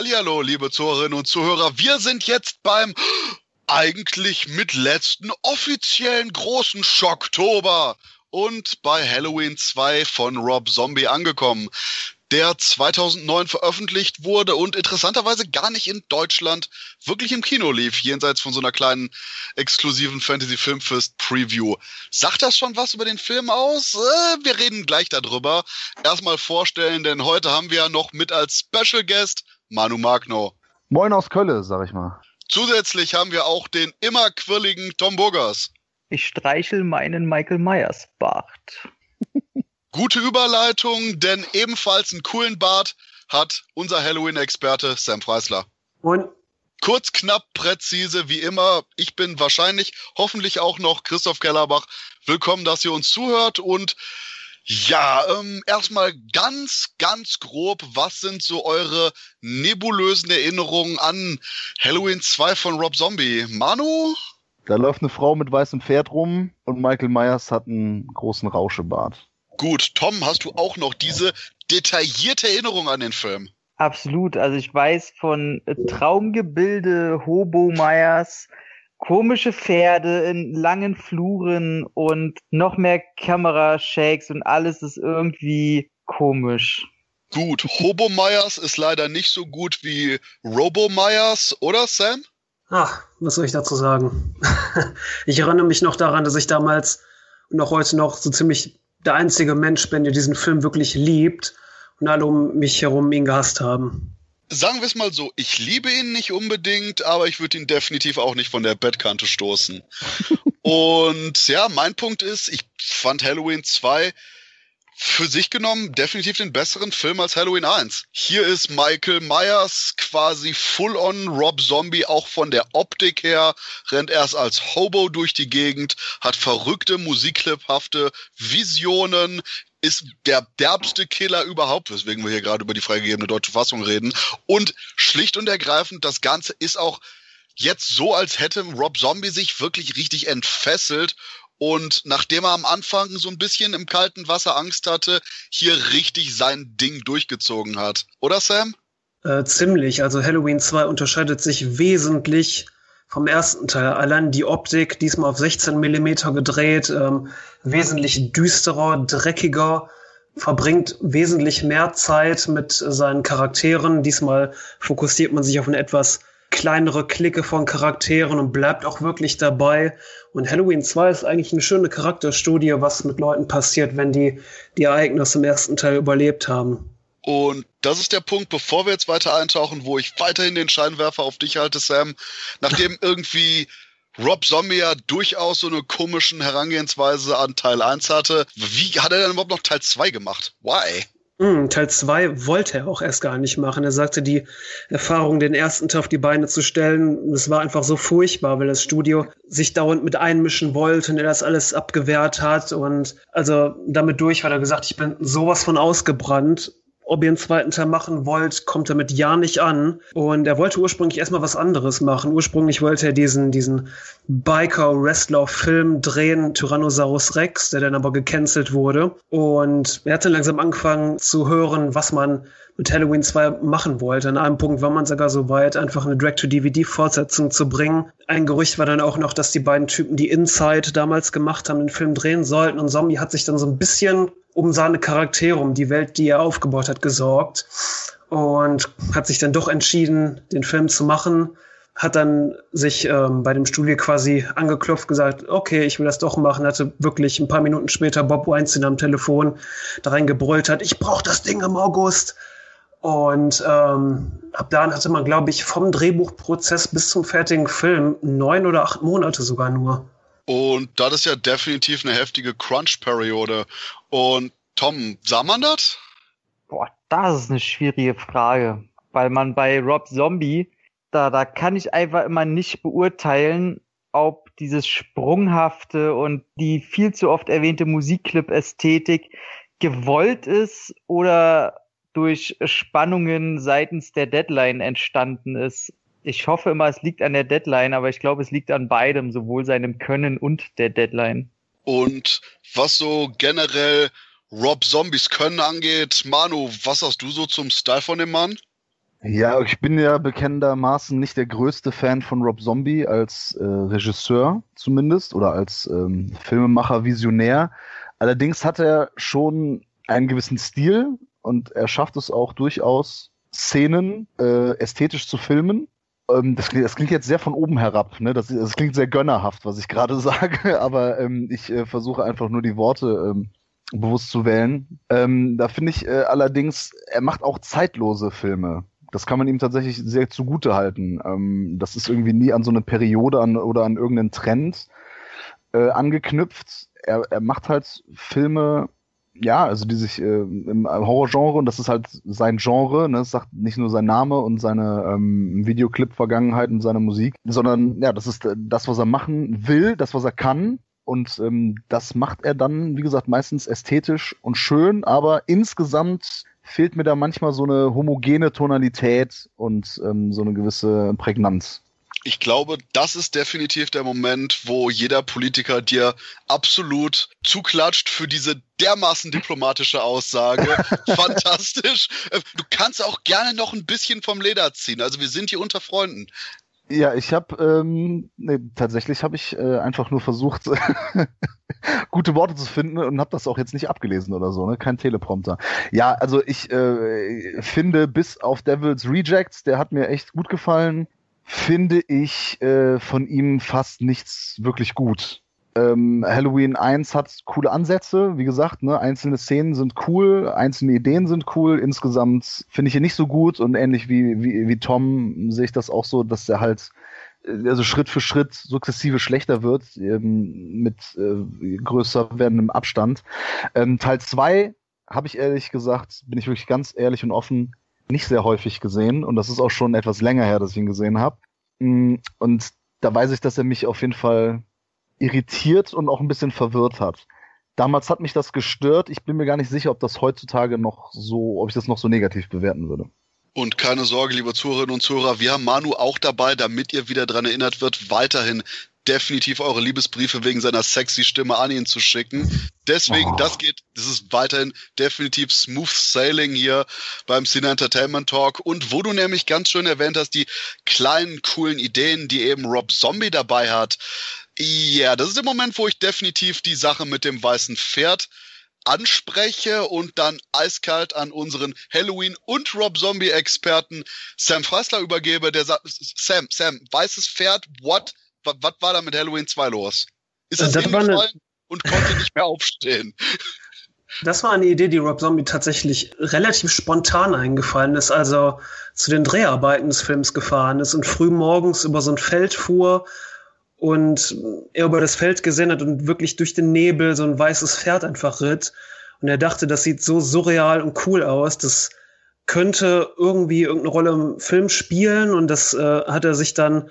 Hallihallo, liebe Zuhörerinnen und Zuhörer. Wir sind jetzt beim eigentlich mit letzten offiziellen großen Schocktober und bei Halloween 2 von Rob Zombie angekommen, der 2009 veröffentlicht wurde und interessanterweise gar nicht in Deutschland wirklich im Kino lief, jenseits von so einer kleinen exklusiven Fantasy Filmfest Preview. Sagt das schon was über den Film aus? Äh, wir reden gleich darüber. Erstmal vorstellen, denn heute haben wir ja noch mit als Special Guest Manu Magno. Moin aus Kölle, sag ich mal. Zusätzlich haben wir auch den immer quirligen Tom Burgers. Ich streichel meinen Michael Myers Bart. Gute Überleitung, denn ebenfalls einen coolen Bart hat unser Halloween-Experte Sam Freisler. Und Kurz, knapp, präzise, wie immer. Ich bin wahrscheinlich, hoffentlich auch noch Christoph Kellerbach. Willkommen, dass ihr uns zuhört und ja, ähm, erstmal ganz, ganz grob, was sind so eure nebulösen Erinnerungen an Halloween 2 von Rob Zombie? Manu? Da läuft eine Frau mit weißem Pferd rum und Michael Myers hat einen großen Rauschebart. Gut, Tom, hast du auch noch diese detaillierte Erinnerung an den Film? Absolut. Also ich weiß von Traumgebilde, Hobo Myers, komische Pferde in langen Fluren und noch mehr Kamerashakes und alles ist irgendwie komisch. Gut, Hobo Myers ist leider nicht so gut wie Robo Myers, oder Sam? ach, was soll ich dazu sagen? ich erinnere mich noch daran, dass ich damals und auch heute noch so ziemlich der einzige Mensch bin, der diesen Film wirklich liebt und alle um mich herum ihn gehasst haben. Sagen wir es mal so, ich liebe ihn nicht unbedingt, aber ich würde ihn definitiv auch nicht von der Bettkante stoßen. Und ja, mein Punkt ist, ich fand Halloween 2 für sich genommen definitiv den besseren Film als Halloween 1. Hier ist Michael Myers quasi full on Rob Zombie, auch von der Optik her, rennt erst als Hobo durch die Gegend, hat verrückte, musikcliphafte Visionen, ist der derbste Killer überhaupt, weswegen wir hier gerade über die freigegebene deutsche Fassung reden. Und schlicht und ergreifend, das Ganze ist auch jetzt so, als hätte Rob Zombie sich wirklich richtig entfesselt und nachdem er am Anfang so ein bisschen im kalten Wasser Angst hatte, hier richtig sein Ding durchgezogen hat. Oder Sam? Äh, ziemlich. Also Halloween 2 unterscheidet sich wesentlich vom ersten Teil. Allein die Optik, diesmal auf 16 Millimeter gedreht, ähm, wesentlich düsterer, dreckiger, verbringt wesentlich mehr Zeit mit seinen Charakteren. Diesmal fokussiert man sich auf eine etwas kleinere Clique von Charakteren und bleibt auch wirklich dabei. Und Halloween 2 ist eigentlich eine schöne Charakterstudie, was mit Leuten passiert, wenn die die Ereignisse im ersten Teil überlebt haben. Und das ist der Punkt, bevor wir jetzt weiter eintauchen, wo ich weiterhin den Scheinwerfer auf dich halte, Sam. Nachdem irgendwie Rob Zombie ja durchaus so eine komischen Herangehensweise an Teil 1 hatte, wie hat er denn überhaupt noch Teil 2 gemacht? Why? Mm, Teil 2 wollte er auch erst gar nicht machen. Er sagte, die Erfahrung, den ersten Teil auf die Beine zu stellen, das war einfach so furchtbar, weil das Studio sich dauernd mit einmischen wollte und er das alles abgewehrt hat. Und also damit durch hat er gesagt, ich bin sowas von ausgebrannt ob ihr einen zweiten Teil machen wollt, kommt damit ja nicht an. Und er wollte ursprünglich erstmal was anderes machen. Ursprünglich wollte er diesen, diesen Biker-Wrestler-Film drehen, Tyrannosaurus Rex, der dann aber gecancelt wurde. Und er hat dann langsam angefangen zu hören, was man mit Halloween 2 machen wollte. An einem Punkt war man sogar so weit, einfach eine Direct-to-DVD-Fortsetzung zu bringen. Ein Gerücht war dann auch noch, dass die beiden Typen, die Inside damals gemacht haben, den Film drehen sollten. Und Zombie hat sich dann so ein bisschen um seine Charaktere, um die Welt, die er aufgebaut hat, gesorgt und hat sich dann doch entschieden, den Film zu machen. Hat dann sich ähm, bei dem Studio quasi angeklopft, gesagt, okay, ich will das doch machen. Hatte wirklich ein paar Minuten später Bob Weinstein am Telefon da reingebrüllt hat, ich brauche das Ding im August. Und ähm, ab dann hatte man, glaube ich, vom Drehbuchprozess bis zum fertigen Film neun oder acht Monate sogar nur. Und das ist ja definitiv eine heftige Crunch-Periode. Und Tom, sah man das? Boah, das ist eine schwierige Frage. Weil man bei Rob Zombie, da, da kann ich einfach immer nicht beurteilen, ob dieses Sprunghafte und die viel zu oft erwähnte Musikclip-Ästhetik gewollt ist oder durch Spannungen seitens der Deadline entstanden ist ich hoffe immer, es liegt an der Deadline, aber ich glaube, es liegt an beidem, sowohl seinem Können und der Deadline. Und was so generell Rob Zombies Können angeht, Manu, was hast du so zum Style von dem Mann? Ja, ich bin ja bekennendermaßen nicht der größte Fan von Rob Zombie als äh, Regisseur zumindest oder als ähm, Filmemacher, Visionär. Allerdings hat er schon einen gewissen Stil und er schafft es auch durchaus, Szenen äh, ästhetisch zu filmen. Ähm, das, klingt, das klingt jetzt sehr von oben herab, ne? Das, das klingt sehr gönnerhaft, was ich gerade sage, aber ähm, ich äh, versuche einfach nur die Worte ähm, bewusst zu wählen. Ähm, da finde ich äh, allerdings, er macht auch zeitlose Filme. Das kann man ihm tatsächlich sehr zugute halten. Ähm, das ist irgendwie nie an so eine Periode an, oder an irgendeinen Trend äh, angeknüpft. Er, er macht halt Filme, ja, also die sich äh, im Horrorgenre, und das ist halt sein Genre, ne, das sagt nicht nur sein Name und seine ähm, Videoclip-Vergangenheit und seine Musik, sondern ja, das ist äh, das, was er machen will, das, was er kann. Und ähm, das macht er dann, wie gesagt, meistens ästhetisch und schön, aber insgesamt fehlt mir da manchmal so eine homogene Tonalität und ähm, so eine gewisse Prägnanz. Ich glaube, das ist definitiv der Moment, wo jeder Politiker dir absolut zuklatscht für diese dermaßen diplomatische Aussage. Fantastisch. Äh, du kannst auch gerne noch ein bisschen vom Leder ziehen. Also wir sind hier unter Freunden. Ja, ich habe ähm, nee, tatsächlich habe ich äh, einfach nur versucht, gute Worte zu finden und habe das auch jetzt nicht abgelesen oder so, ne? Kein Teleprompter. Ja, also ich äh, finde bis auf Devil's Rejects, der hat mir echt gut gefallen, finde ich äh, von ihm fast nichts wirklich gut. Ähm, Halloween 1 hat coole Ansätze, wie gesagt, ne, einzelne Szenen sind cool, einzelne Ideen sind cool, insgesamt finde ich ihn nicht so gut und ähnlich wie, wie, wie Tom sehe ich das auch so, dass er halt äh, also Schritt für Schritt sukzessive schlechter wird, ähm, mit äh, größer werdendem Abstand. Ähm, Teil 2 habe ich ehrlich gesagt, bin ich wirklich ganz ehrlich und offen, nicht sehr häufig gesehen und das ist auch schon etwas länger her, dass ich ihn gesehen habe. Mm, und da weiß ich, dass er mich auf jeden Fall irritiert und auch ein bisschen verwirrt hat. Damals hat mich das gestört. Ich bin mir gar nicht sicher, ob das heutzutage noch so, ob ich das noch so negativ bewerten würde. Und keine Sorge, liebe Zuhörerinnen und Zuhörer, wir haben Manu auch dabei, damit ihr wieder dran erinnert wird, weiterhin definitiv eure Liebesbriefe wegen seiner sexy Stimme an ihn zu schicken. Deswegen, oh. das geht, das ist weiterhin definitiv smooth sailing hier beim Cine Entertainment Talk. Und wo du nämlich ganz schön erwähnt hast, die kleinen, coolen Ideen, die eben Rob Zombie dabei hat. Ja, das ist der Moment, wo ich definitiv die Sache mit dem weißen Pferd anspreche und dann eiskalt an unseren Halloween und Rob Zombie Experten Sam Freisler übergebe, der sagt, Sam, Sam, weißes Pferd, what? Was, war da mit Halloween 2 los? Ist er hingefallen eine... und konnte nicht mehr aufstehen? Das war eine Idee, die Rob Zombie tatsächlich relativ spontan eingefallen ist, also zu den Dreharbeiten des Films gefahren ist und früh morgens über so ein Feld fuhr und er über das Feld gesehen hat und wirklich durch den Nebel so ein weißes Pferd einfach ritt. Und er dachte, das sieht so surreal und cool aus, das könnte irgendwie irgendeine Rolle im Film spielen und das äh, hat er sich dann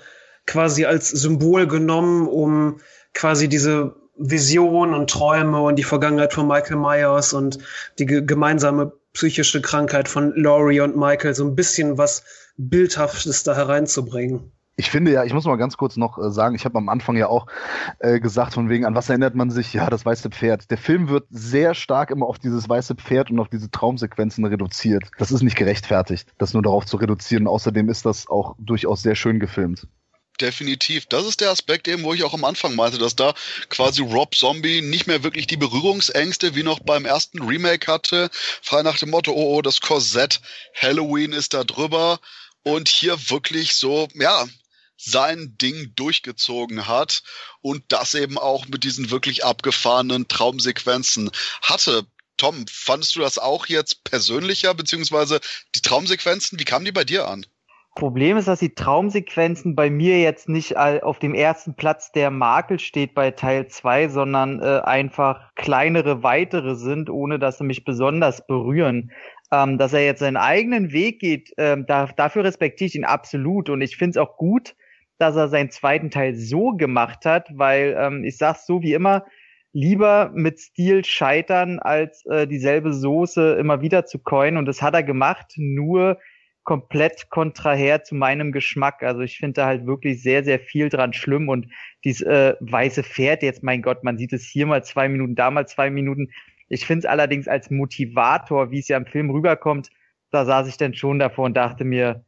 quasi als Symbol genommen, um quasi diese Vision und Träume und die Vergangenheit von Michael Myers und die gemeinsame psychische Krankheit von Laurie und Michael so ein bisschen was Bildhaftes da hereinzubringen. Ich finde ja, ich muss mal ganz kurz noch äh, sagen, ich habe am Anfang ja auch äh, gesagt, von wegen, an was erinnert man sich? Ja, das weiße Pferd. Der Film wird sehr stark immer auf dieses weiße Pferd und auf diese Traumsequenzen reduziert. Das ist nicht gerechtfertigt, das nur darauf zu reduzieren. Außerdem ist das auch durchaus sehr schön gefilmt. Definitiv. Das ist der Aspekt eben, wo ich auch am Anfang meinte, dass da quasi Rob Zombie nicht mehr wirklich die Berührungsängste wie noch beim ersten Remake hatte. Frei nach dem Motto, oh, oh, das Korsett Halloween ist da drüber. Und hier wirklich so, ja, sein Ding durchgezogen hat und das eben auch mit diesen wirklich abgefahrenen Traumsequenzen hatte. Tom, fandest du das auch jetzt persönlicher, beziehungsweise die Traumsequenzen, wie kamen die bei dir an? Problem ist, dass die Traumsequenzen bei mir jetzt nicht auf dem ersten Platz der Makel steht bei Teil 2, sondern äh, einfach kleinere, weitere sind, ohne dass sie mich besonders berühren. Ähm, dass er jetzt seinen eigenen Weg geht, ähm, da, dafür respektiere ich ihn absolut und ich finde es auch gut, dass er seinen zweiten Teil so gemacht hat, weil ähm, ich sag's so wie immer, lieber mit Stil scheitern, als äh, dieselbe Soße immer wieder zu coinen. Und das hat er gemacht, nur komplett kontraher zu meinem Geschmack. Also ich finde da halt wirklich sehr, sehr viel dran schlimm. Und dieses äh, weiße Pferd, jetzt mein Gott, man sieht es hier mal zwei Minuten, da mal zwei Minuten. Ich finde es allerdings als Motivator, wie es ja im Film rüberkommt, da saß ich dann schon davor und dachte mir,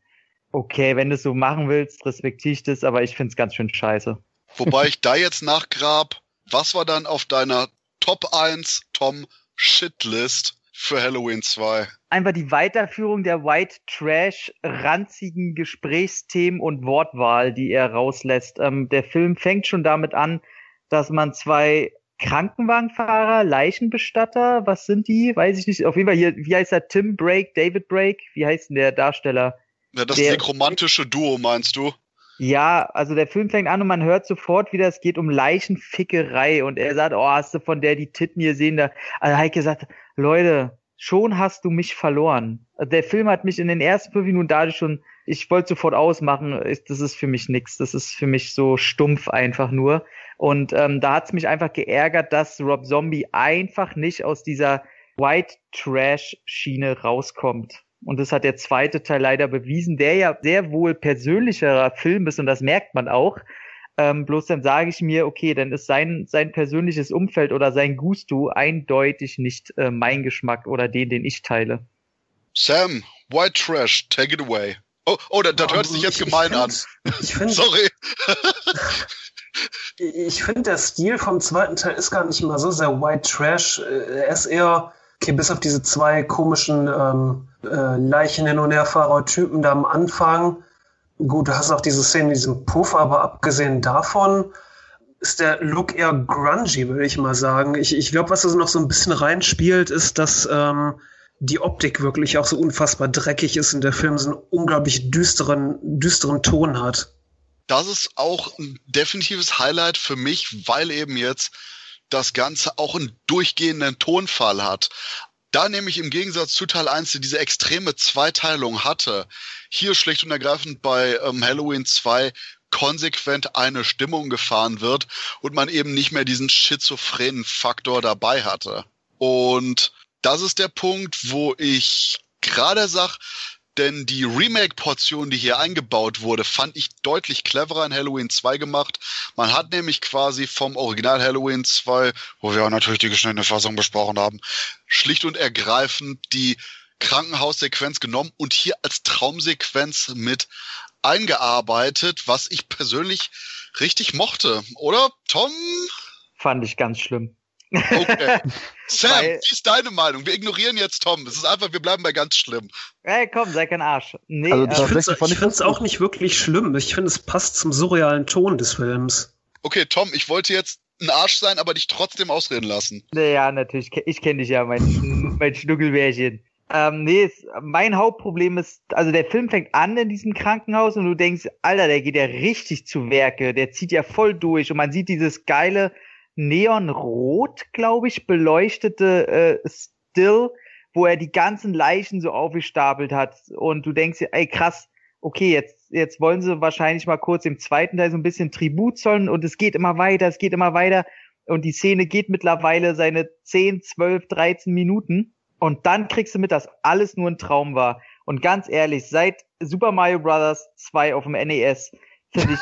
okay, wenn du es so machen willst, respektiere ich das, aber ich finde es ganz schön scheiße. Wobei ich da jetzt nachgrab, was war dann auf deiner Top 1 Tom Shitlist für Halloween 2? Einfach die Weiterführung der White Trash, ranzigen Gesprächsthemen und Wortwahl, die er rauslässt. Ähm, der Film fängt schon damit an, dass man zwei Krankenwagenfahrer, Leichenbestatter, was sind die? Weiß ich nicht. Auf jeden Fall hier, wie heißt er? Tim Brake, David Brake? Wie heißt denn der Darsteller? Ja, das Der- nekromantische Duo, meinst du? Ja, also der Film fängt an und man hört sofort wieder, es geht um Leichenfickerei und er sagt, oh, hast du von der die Titten gesehen? Da, also Heike sagt, Leute, schon hast du mich verloren. Der Film hat mich in den ersten fünf Minuten dadurch schon, ich wollte sofort ausmachen, das ist für mich nix. Das ist für mich so stumpf einfach nur. Und ähm, da hat's mich einfach geärgert, dass Rob Zombie einfach nicht aus dieser White Trash Schiene rauskommt. Und das hat der zweite Teil leider bewiesen, der ja sehr wohl persönlicherer Film ist und das merkt man auch. Ähm, bloß dann sage ich mir, okay, dann ist sein, sein persönliches Umfeld oder sein Gusto eindeutig nicht äh, mein Geschmack oder den, den ich teile. Sam, White Trash, take it away. Oh, oh, das, das hört sich jetzt Ich- gemein ich an. find- Ich finde, Sorry. ich finde, der Stil vom zweiten Teil ist gar nicht mal so sehr White Trash. Äh, Er ist eher, okay, bis auf diese zwei komischen ähm, äh, Leichen hin und herfahrer Typen da am Anfang. Gut, du hast auch diese Szene mit diesem Puff, aber abgesehen davon ist der Look eher grungy, würde ich mal sagen. Ich, ich glaube, was da noch so ein bisschen reinspielt, ist, dass ähm, die Optik wirklich auch so unfassbar dreckig ist und der Film so einen unglaublich düsteren, düsteren Ton hat. Das ist auch ein definitives Highlight für mich, weil eben jetzt das Ganze auch einen durchgehenden Tonfall hat. Da nämlich im Gegensatz zu Teil 1 diese extreme Zweiteilung hatte, hier schlicht und ergreifend bei ähm, Halloween 2 konsequent eine Stimmung gefahren wird und man eben nicht mehr diesen schizophrenen Faktor dabei hatte. Und das ist der Punkt, wo ich gerade sag, denn die Remake-Portion, die hier eingebaut wurde, fand ich deutlich cleverer in Halloween 2 gemacht. Man hat nämlich quasi vom Original Halloween 2, wo wir auch natürlich die geschnittene Fassung besprochen haben, schlicht und ergreifend die Krankenhaussequenz genommen und hier als Traumsequenz mit eingearbeitet, was ich persönlich richtig mochte. Oder, Tom? Fand ich ganz schlimm. Okay. Sam, Weil- wie ist deine Meinung? Wir ignorieren jetzt Tom. Es ist einfach, wir bleiben bei ganz schlimm. Ey, komm, sei kein Arsch. Nee, Also äh, Ich finde es auch nicht wirklich schlimm. Ich finde, es passt zum surrealen Ton des Films. Okay, Tom, ich wollte jetzt ein Arsch sein, aber dich trotzdem ausreden lassen. Ja, natürlich. Ich kenne dich ja, mein, mein Schnuckelbärchen. Ähm, nee, es, mein Hauptproblem ist, also der Film fängt an in diesem Krankenhaus und du denkst, Alter, der geht ja richtig zu Werke, der zieht ja voll durch und man sieht dieses geile Neonrot, glaube ich, beleuchtete äh, Still, wo er die ganzen Leichen so aufgestapelt hat und du denkst, ey krass, okay, jetzt, jetzt wollen sie wahrscheinlich mal kurz im zweiten Teil so ein bisschen Tribut zollen und es geht immer weiter, es geht immer weiter und die Szene geht mittlerweile seine 10, 12, 13 Minuten und dann kriegst du mit, dass alles nur ein Traum war. Und ganz ehrlich, seit Super Mario Bros. 2 auf dem NES finde ich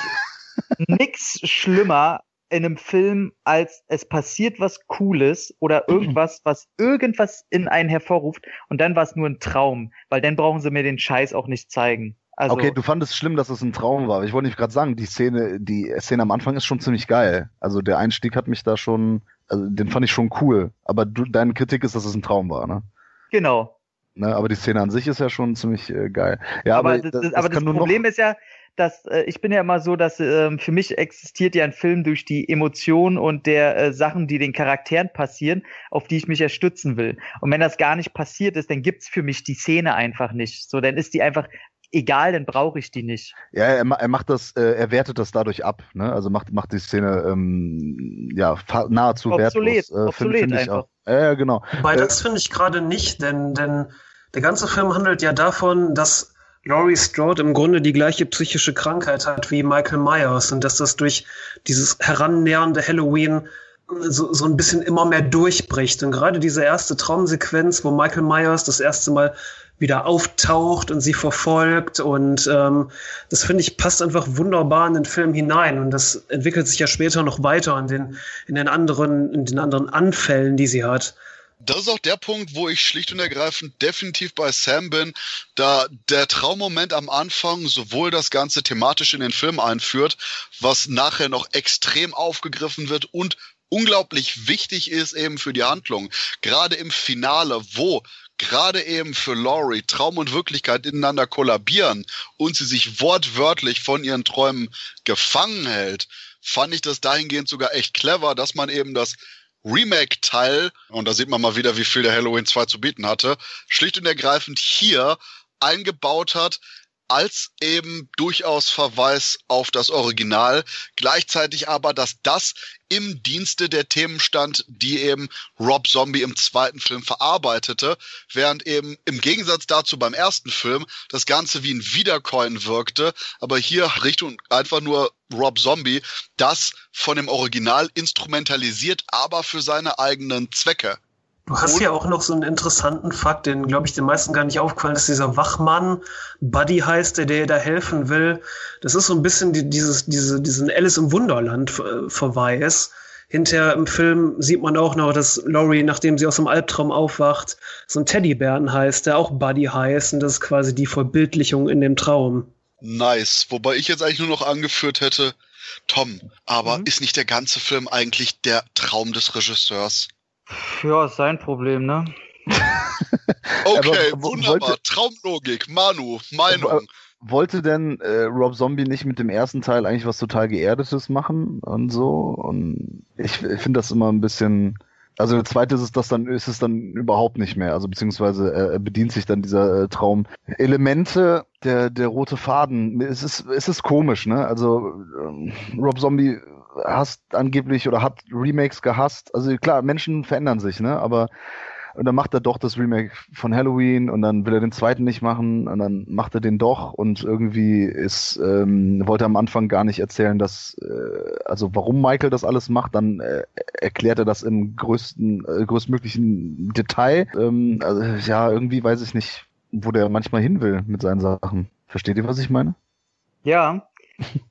nix schlimmer in einem Film, als es passiert was Cooles oder irgendwas, was irgendwas in einen hervorruft und dann war es nur ein Traum, weil dann brauchen sie mir den Scheiß auch nicht zeigen. Also, okay, du fandest schlimm, dass es ein Traum war. Ich wollte nicht gerade sagen, die Szene, die Szene am Anfang ist schon ziemlich geil. Also der Einstieg hat mich da schon, also den fand ich schon cool. Aber du, deine Kritik ist, dass es ein Traum war, ne? genau. ne? Aber die Szene an sich ist ja schon ziemlich äh, geil. Ja, aber, aber, das, das, aber das Problem ist ja, dass äh, ich bin ja immer so, dass ähm, für mich existiert ja ein Film durch die Emotionen und der äh, Sachen, die den Charakteren passieren, auf die ich mich erstützen will. Und wenn das gar nicht passiert ist, dann gibt's für mich die Szene einfach nicht. So, dann ist die einfach egal, dann brauche ich die nicht. Ja, er, er macht das, äh, er wertet das dadurch ab, ne? Also macht, macht die Szene ähm, ja nahezu Obsolet, wertlos. Äh, obsolet find, find ich einfach. auch. Ja, ja, genau. Äh, das finde ich gerade nicht, denn, denn der ganze Film handelt ja davon, dass Laurie Strode im Grunde die gleiche psychische Krankheit hat wie Michael Myers und dass das durch dieses herannähernde Halloween so, so ein bisschen immer mehr durchbricht. Und gerade diese erste Traumsequenz, wo Michael Myers das erste Mal wieder auftaucht und sie verfolgt und ähm, das finde ich passt einfach wunderbar in den Film hinein und das entwickelt sich ja später noch weiter in den in den anderen in den anderen Anfällen, die sie hat. Das ist auch der Punkt, wo ich schlicht und ergreifend definitiv bei Sam bin, da der Traummoment am Anfang sowohl das Ganze thematisch in den Film einführt, was nachher noch extrem aufgegriffen wird und unglaublich wichtig ist eben für die Handlung. Gerade im Finale, wo gerade eben für Laurie Traum und Wirklichkeit ineinander kollabieren und sie sich wortwörtlich von ihren Träumen gefangen hält, fand ich das dahingehend sogar echt clever, dass man eben das Remake-Teil, und da sieht man mal wieder, wie viel der Halloween 2 zu bieten hatte, schlicht und ergreifend hier eingebaut hat, als eben durchaus Verweis auf das Original, gleichzeitig aber, dass das im Dienste der Themen stand, die eben Rob Zombie im zweiten Film verarbeitete, während eben im Gegensatz dazu beim ersten Film das Ganze wie ein Wiedercoin wirkte, aber hier Richtung einfach nur Rob Zombie das von dem Original instrumentalisiert, aber für seine eigenen Zwecke. Du hast ja auch noch so einen interessanten Fakt, den, glaube ich, den meisten gar nicht aufgefallen ist, dieser Wachmann, Buddy heißt der, der da helfen will. Das ist so ein bisschen die, dieses, diese, diesen Alice im Wunderland-Verweis. Hinterher im Film sieht man auch noch, dass Laurie, nachdem sie aus dem Albtraum aufwacht, so ein Teddybären heißt, der auch Buddy heißt. Und das ist quasi die Verbildlichung in dem Traum. Nice. Wobei ich jetzt eigentlich nur noch angeführt hätte, Tom, aber mhm. ist nicht der ganze Film eigentlich der Traum des Regisseurs? Ja, ist sein Problem, ne? okay, wunderbar. Wollte, Traumlogik, Manu, Meinung. Wollte denn äh, Rob Zombie nicht mit dem ersten Teil eigentlich was total Geerdetes machen und so? Und ich, ich finde das immer ein bisschen. Also der zweite ist es das dann, ist es dann überhaupt nicht mehr. Also beziehungsweise er, er bedient sich dann dieser äh, Traum. Elemente, der, der rote Faden, es ist, es ist komisch, ne? Also ähm, Rob Zombie hasst angeblich oder hat Remakes gehasst. Also klar, Menschen verändern sich, ne? Aber und dann macht er doch das Remake von Halloween und dann will er den zweiten nicht machen und dann macht er den doch und irgendwie ist ähm, wollte er am Anfang gar nicht erzählen, dass äh, also warum Michael das alles macht, dann äh, erklärt er das im größten äh, größtmöglichen Detail. Ähm, also ja, irgendwie weiß ich nicht, wo der manchmal hin will mit seinen Sachen. Versteht ihr, was ich meine? Ja,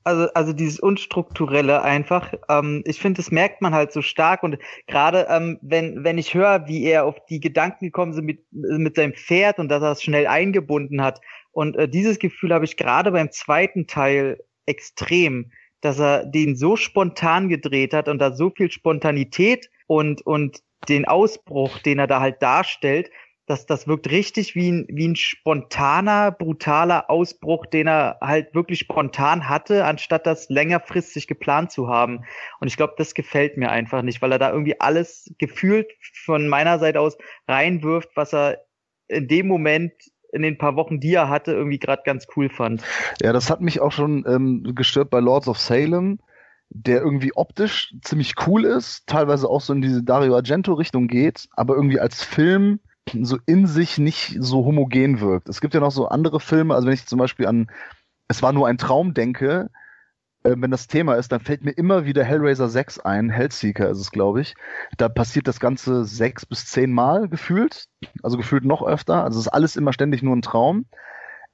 also, also dieses Unstrukturelle einfach. Ähm, ich finde, das merkt man halt so stark und gerade ähm, wenn, wenn ich höre, wie er auf die Gedanken gekommen ist mit, mit seinem Pferd und dass er es schnell eingebunden hat. Und äh, dieses Gefühl habe ich gerade beim zweiten Teil extrem, dass er den so spontan gedreht hat und da so viel Spontanität und, und den Ausbruch, den er da halt darstellt, das, das wirkt richtig wie ein, wie ein spontaner, brutaler Ausbruch, den er halt wirklich spontan hatte, anstatt das längerfristig geplant zu haben. Und ich glaube, das gefällt mir einfach nicht, weil er da irgendwie alles gefühlt von meiner Seite aus reinwirft, was er in dem Moment in den paar Wochen, die er hatte, irgendwie gerade ganz cool fand. Ja, das hat mich auch schon ähm, gestört bei Lords of Salem, der irgendwie optisch ziemlich cool ist, teilweise auch so in diese Dario Argento-Richtung geht, aber irgendwie als Film so in sich nicht so homogen wirkt. Es gibt ja noch so andere Filme, also wenn ich zum Beispiel an Es war nur ein Traum denke, äh, wenn das Thema ist, dann fällt mir immer wieder Hellraiser 6 ein, Hellseeker ist es, glaube ich. Da passiert das Ganze sechs bis zehn Mal gefühlt, also gefühlt noch öfter. Also ist alles immer ständig nur ein Traum.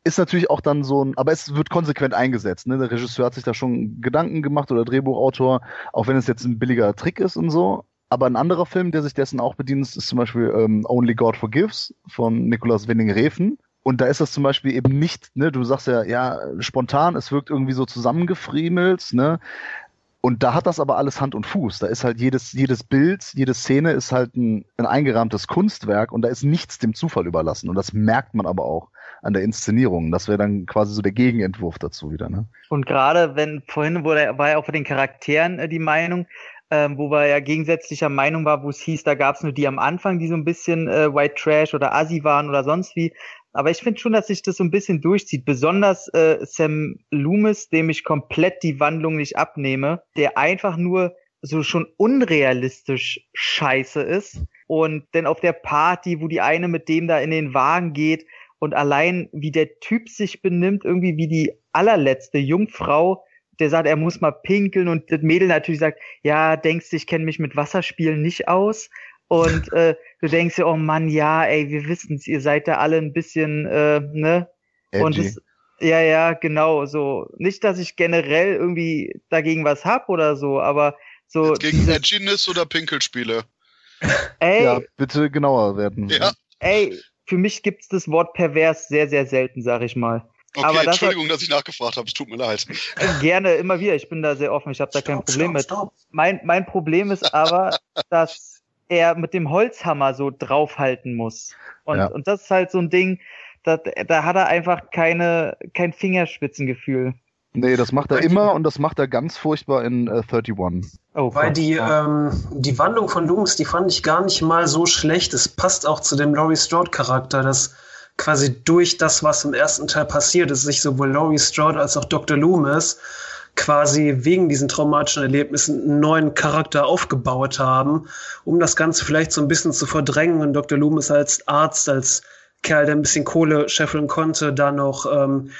Ist natürlich auch dann so ein, aber es wird konsequent eingesetzt. Ne? Der Regisseur hat sich da schon Gedanken gemacht oder Drehbuchautor, auch wenn es jetzt ein billiger Trick ist und so. Aber ein anderer Film, der sich dessen auch bedient, ist zum Beispiel ähm, Only God Forgives von Nicolas Winding-Refn. Und da ist das zum Beispiel eben nicht, ne, du sagst ja, ja, spontan, es wirkt irgendwie so zusammengefriemelt, ne? Und da hat das aber alles Hand und Fuß. Da ist halt jedes, jedes Bild, jede Szene ist halt ein, ein eingerahmtes Kunstwerk und da ist nichts dem Zufall überlassen. Und das merkt man aber auch an der Inszenierung. Das wäre dann quasi so der Gegenentwurf dazu wieder. Ne? Und gerade wenn vorhin wurde, war ja auch von den Charakteren äh, die Meinung, ähm, wo wir ja gegensätzlicher Meinung war, wo es hieß, da gab es nur die am Anfang, die so ein bisschen äh, White Trash oder Assi waren oder sonst wie. Aber ich finde schon, dass sich das so ein bisschen durchzieht. Besonders äh, Sam Loomis, dem ich komplett die Wandlung nicht abnehme, der einfach nur so schon unrealistisch scheiße ist. Und denn auf der Party, wo die eine mit dem da in den Wagen geht und allein wie der Typ sich benimmt, irgendwie wie die allerletzte Jungfrau, der sagt, er muss mal pinkeln und das Mädel natürlich sagt, ja, denkst du, ich kenne mich mit Wasserspielen nicht aus. Und äh, du denkst dir, oh Mann, ja, ey, wir wissen's, ihr seid da alle ein bisschen, äh, ne? Edgy. Und das, ja, ja, genau, so. Nicht, dass ich generell irgendwie dagegen was hab oder so, aber so. Jetzt gegen Edginess oder Pinkelspiele? Ey, Ja, bitte genauer werden. Ja, ey, für mich gibt's das Wort pervers sehr, sehr selten, sag ich mal. Okay, Aber das Entschuldigung, dass ich nachgefragt habe. Es tut mir leid. Gerne, immer wieder. Ich bin da sehr offen. Ich habe da kein Stopp, Problem stopp, mit. stopp. Mein, mein Problem ist aber, dass er mit dem Holzhammer so draufhalten muss. Und, Ja. und das ist halt so ein Ding, da, da hat er einfach keine, kein Fingerspitzengefühl. Nee, das macht er immer und das macht er ganz furchtbar in äh, 31. Oh, Weil die, ähm, die Wandlung von Loomis, die fand ich gar nicht mal so schlecht. Es passt auch zu dem Laurie Strode-Charakter, dass quasi durch das, was im ersten Teil passiert ist, sich sowohl Laurie Strode als auch Dr. Loomis quasi wegen diesen traumatischen Erlebnissen einen neuen Charakter aufgebaut haben, um das Ganze vielleicht so ein bisschen zu verdrängen und Dr. Loomis als Arzt, als Kerl, der ein bisschen Kohle scheffeln konnte, da noch ähm,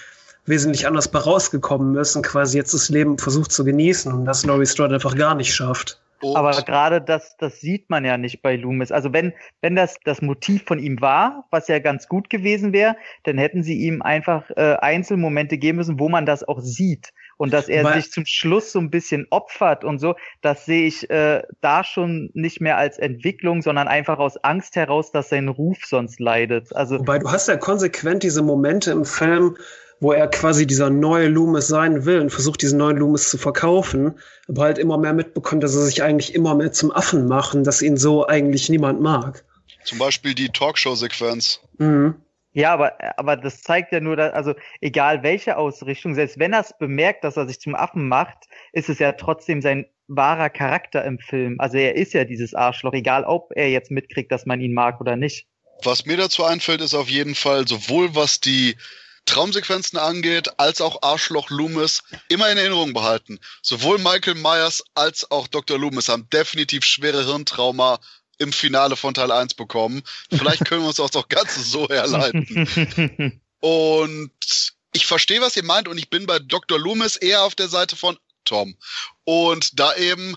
wesentlich anders bei rausgekommen ist und quasi jetzt das Leben versucht zu genießen und das Laurie Strode einfach gar nicht schafft. Und Aber gerade das, das sieht man ja nicht bei Loomis. Also wenn, wenn das das Motiv von ihm war, was ja ganz gut gewesen wäre, dann hätten sie ihm einfach äh, Einzelmomente geben müssen, wo man das auch sieht. Und dass er sich zum Schluss so ein bisschen opfert und so, das sehe ich äh, da schon nicht mehr als Entwicklung, sondern einfach aus Angst heraus, dass sein Ruf sonst leidet. Also Wobei du hast ja konsequent diese Momente im Film, wo er quasi dieser neue Loomis sein will und versucht, diesen neuen Loomis zu verkaufen, aber halt immer mehr mitbekommt, dass er sich eigentlich immer mehr zum Affen machen, dass ihn so eigentlich niemand mag. zum Beispiel die Talkshow-Sequenz. Mhm. Ja, aber, aber das zeigt ja nur, dass, also egal welche Ausrichtung, selbst wenn er es bemerkt, dass er sich zum Affen macht, ist es ja trotzdem sein wahrer Charakter im Film. Also er ist ja dieses Arschloch, egal ob er jetzt mitkriegt, dass man ihn mag oder nicht. Was mir dazu einfällt, ist auf jeden Fall sowohl was die Traumsequenzen angeht, als auch Arschloch Loomis immer in Erinnerung behalten. Sowohl Michael Myers als auch Dr. Loomis haben definitiv schwere Hirntrauma im Finale von Teil 1 bekommen. Vielleicht können wir uns auch das Ganze so herleiten. Und ich verstehe, was ihr meint, und ich bin bei Dr. Loomis eher auf der Seite von Tom. Und da eben,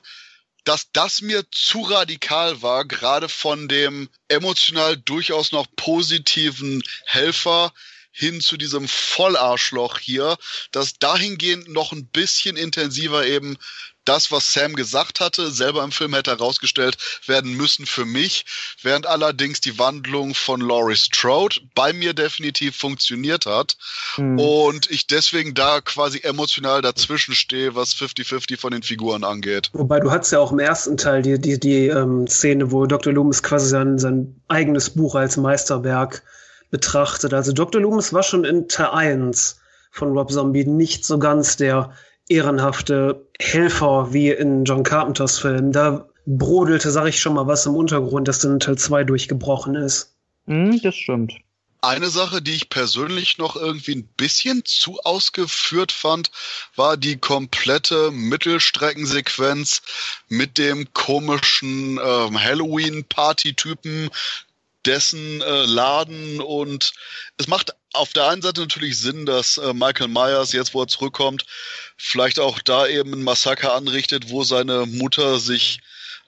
dass das mir zu radikal war, gerade von dem emotional durchaus noch positiven Helfer hin zu diesem Vollarschloch hier, dass dahingehend noch ein bisschen intensiver eben das, was Sam gesagt hatte, selber im Film hätte herausgestellt werden müssen für mich, während allerdings die Wandlung von Laurie Strode bei mir definitiv funktioniert hat Hm. und ich deswegen da quasi emotional dazwischen stehe, was 50-50 von den Figuren angeht. Wobei du hattest ja auch im ersten Teil die, die, die ähm, Szene, wo Dr. Loomis quasi sein, sein eigenes Buch als Meisterwerk betrachtet. Also Dr. Loomis war schon in Teil 1 von Rob Zombie nicht so ganz der ehrenhafte Helfer wie in John Carpenters Film. Da brodelte, sag ich schon mal, was im Untergrund, das dann in Teil 2 durchgebrochen ist. Hm, das stimmt. Eine Sache, die ich persönlich noch irgendwie ein bisschen zu ausgeführt fand, war die komplette Mittelstreckensequenz mit dem komischen ähm, Halloween-Party-Typen, dessen äh, Laden und es macht auf der einen Seite natürlich Sinn, dass äh, Michael Myers jetzt, wo er zurückkommt, vielleicht auch da eben ein Massaker anrichtet, wo seine Mutter sich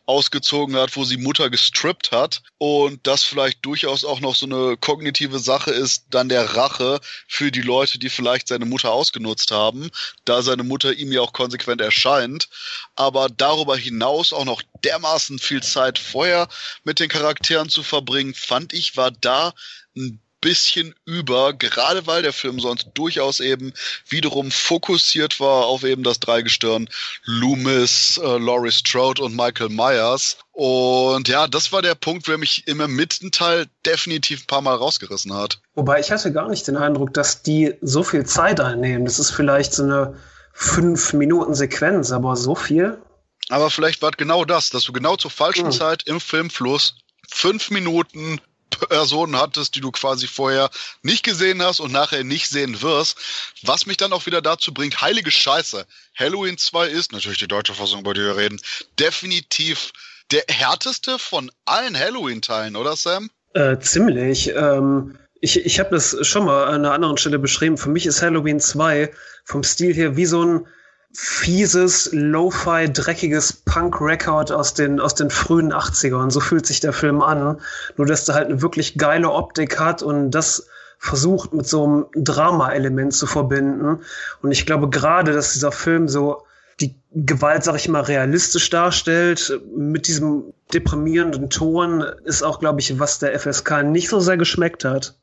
ausgezogen hat, wo sie Mutter gestrippt hat und das vielleicht durchaus auch noch so eine kognitive Sache ist, dann der Rache für die Leute, die vielleicht seine Mutter ausgenutzt haben, da seine Mutter ihm ja auch konsequent erscheint, aber darüber hinaus auch noch dermaßen viel Zeit vorher mit den Charakteren zu verbringen, fand ich, war da ein bisschen über, gerade weil der Film sonst durchaus eben wiederum fokussiert war auf eben das Dreigestirn Loomis, äh, Laurie Strode und Michael Myers. Und ja, das war der Punkt, der mich im Mittenteil definitiv ein paar Mal rausgerissen hat. Wobei ich hatte gar nicht den Eindruck, dass die so viel Zeit einnehmen. Das ist vielleicht so eine fünf Minuten Sequenz, aber so viel? Aber vielleicht war genau das, dass du genau zur falschen Hm. Zeit im Filmfluss fünf Minuten Personen hattest, die du quasi vorher nicht gesehen hast und nachher nicht sehen wirst, was mich dann auch wieder dazu bringt, heilige Scheiße. Halloween 2 ist, natürlich die deutsche Fassung, über die wir reden, definitiv der härteste von allen Halloween-Teilen, oder Sam? Äh, ziemlich. Ähm, ich ich habe das schon mal an einer anderen Stelle beschrieben. Für mich ist Halloween 2 vom Stil her wie so ein fieses, lo-fi, dreckiges Punk-Record aus den, aus den frühen 80ern. So fühlt sich der Film an. Nur, dass der halt eine wirklich geile Optik hat und das versucht mit so einem Drama-Element zu verbinden. Und ich glaube gerade, dass dieser Film so die Gewalt, sag ich mal, realistisch darstellt. Mit diesem deprimierenden Ton ist auch, glaube ich, was der FSK nicht so sehr geschmeckt hat.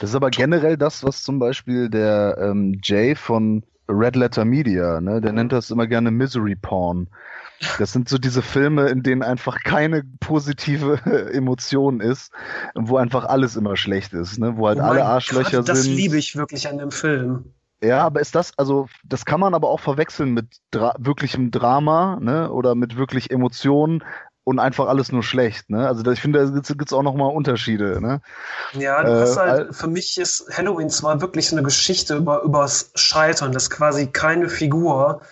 Das ist aber generell das, was zum Beispiel der ähm, Jay von Red Letter Media, ne, der nennt das immer gerne Misery Porn. Das sind so diese Filme, in denen einfach keine positive Emotion ist, wo einfach alles immer schlecht ist, ne? wo halt Oh alle Arschlöcher Gott, das sind. Das liebe ich wirklich an dem Film. Ja, aber ist das, also, das kann man aber auch verwechseln mit Dra wirklichem Drama, ne, oder mit wirklich Emotionen und einfach alles nur schlecht, ne? Also, ich finde, da gibt's, gibt's auch nochmal Unterschiede, ne? Ja, du Äh, hast al- halt, für mich ist Halloween zwar wirklich so eine Geschichte über, übers Scheitern, dass quasi keine Figur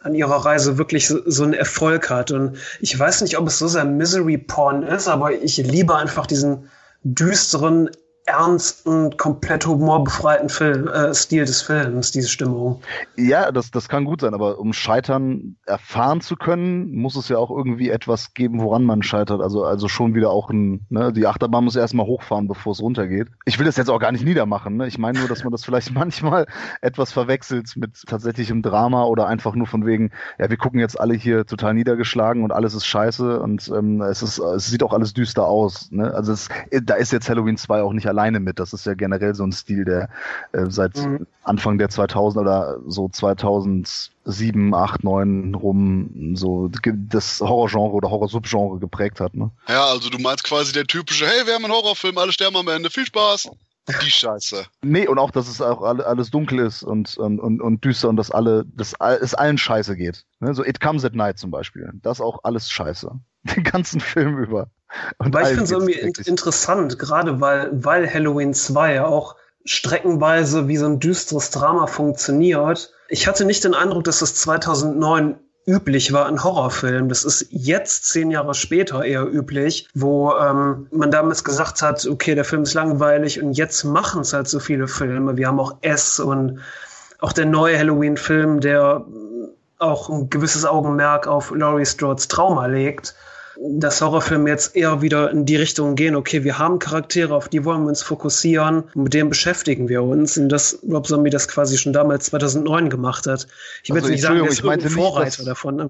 an ihrer Reise wirklich so, so einen Erfolg hat. Und ich weiß nicht, ob es so sehr Misery Porn ist, aber ich liebe einfach diesen düsteren, ernsten, komplett humorbefreiten Film, äh, Stil des Films, diese Stimmung. Ja, das, das kann gut sein, aber um Scheitern erfahren zu können, muss es ja auch irgendwie etwas geben, woran man scheitert. Also, also schon wieder auch ein, ne, die Achterbahn muss erstmal hochfahren, bevor es runtergeht. Ich will das jetzt auch gar nicht niedermachen, ne? Ich meine nur, dass man das vielleicht manchmal etwas verwechselt mit tatsächlichem Drama oder einfach nur von wegen, ja, wir gucken jetzt alle hier total niedergeschlagen und alles ist scheiße und ähm, es ist, es sieht auch alles düster aus. Ne? Also es, da ist jetzt Halloween 2 auch nicht alleine mit. Das ist ja generell so ein Stil, der äh, seit Mhm. Anfang der 2000 oder so 2007, 8, 9 rum so das Horrorgenre oder Horror-Subgenre geprägt hat. Ne? Ja, also du meinst quasi der typische, hey, wir haben einen Horrorfilm, alle sterben am Ende, viel Spaß. Die Scheiße. Nee, und auch, dass es auch alle, alles dunkel ist und, und, und, düster und dass alle, dass all- es allen scheiße geht. Ne? So It Comes at Night zum Beispiel. Das ist auch alles scheiße. Den ganzen Film über. Weil ich finde es irgendwie in interessant, gerade weil, weil Halloween 2 ja auch streckenweise wie so ein düsteres Drama funktioniert. Ich hatte nicht den Eindruck, dass das 2009 üblich war in Horrorfilmen. Das ist jetzt zehn Jahre später eher üblich, wo ähm, man damals gesagt hat, okay, der Film ist langweilig und jetzt machen es halt so viele Filme. Wir haben auch S und auch der neue Halloween-Film, der auch ein gewisses Augenmerk auf Laurie Strode's Trauma legt dass Horrorfilme jetzt eher wieder in die Richtung gehen, okay, wir haben Charaktere, auf die wollen wir uns fokussieren, mit denen beschäftigen wir uns. Und dass Rob Zombie das quasi schon damals 2009 gemacht hat. Ich will Also, nicht sagen, er ist ich meinte irgendein nicht, Vorreiter dass- davon. Ne?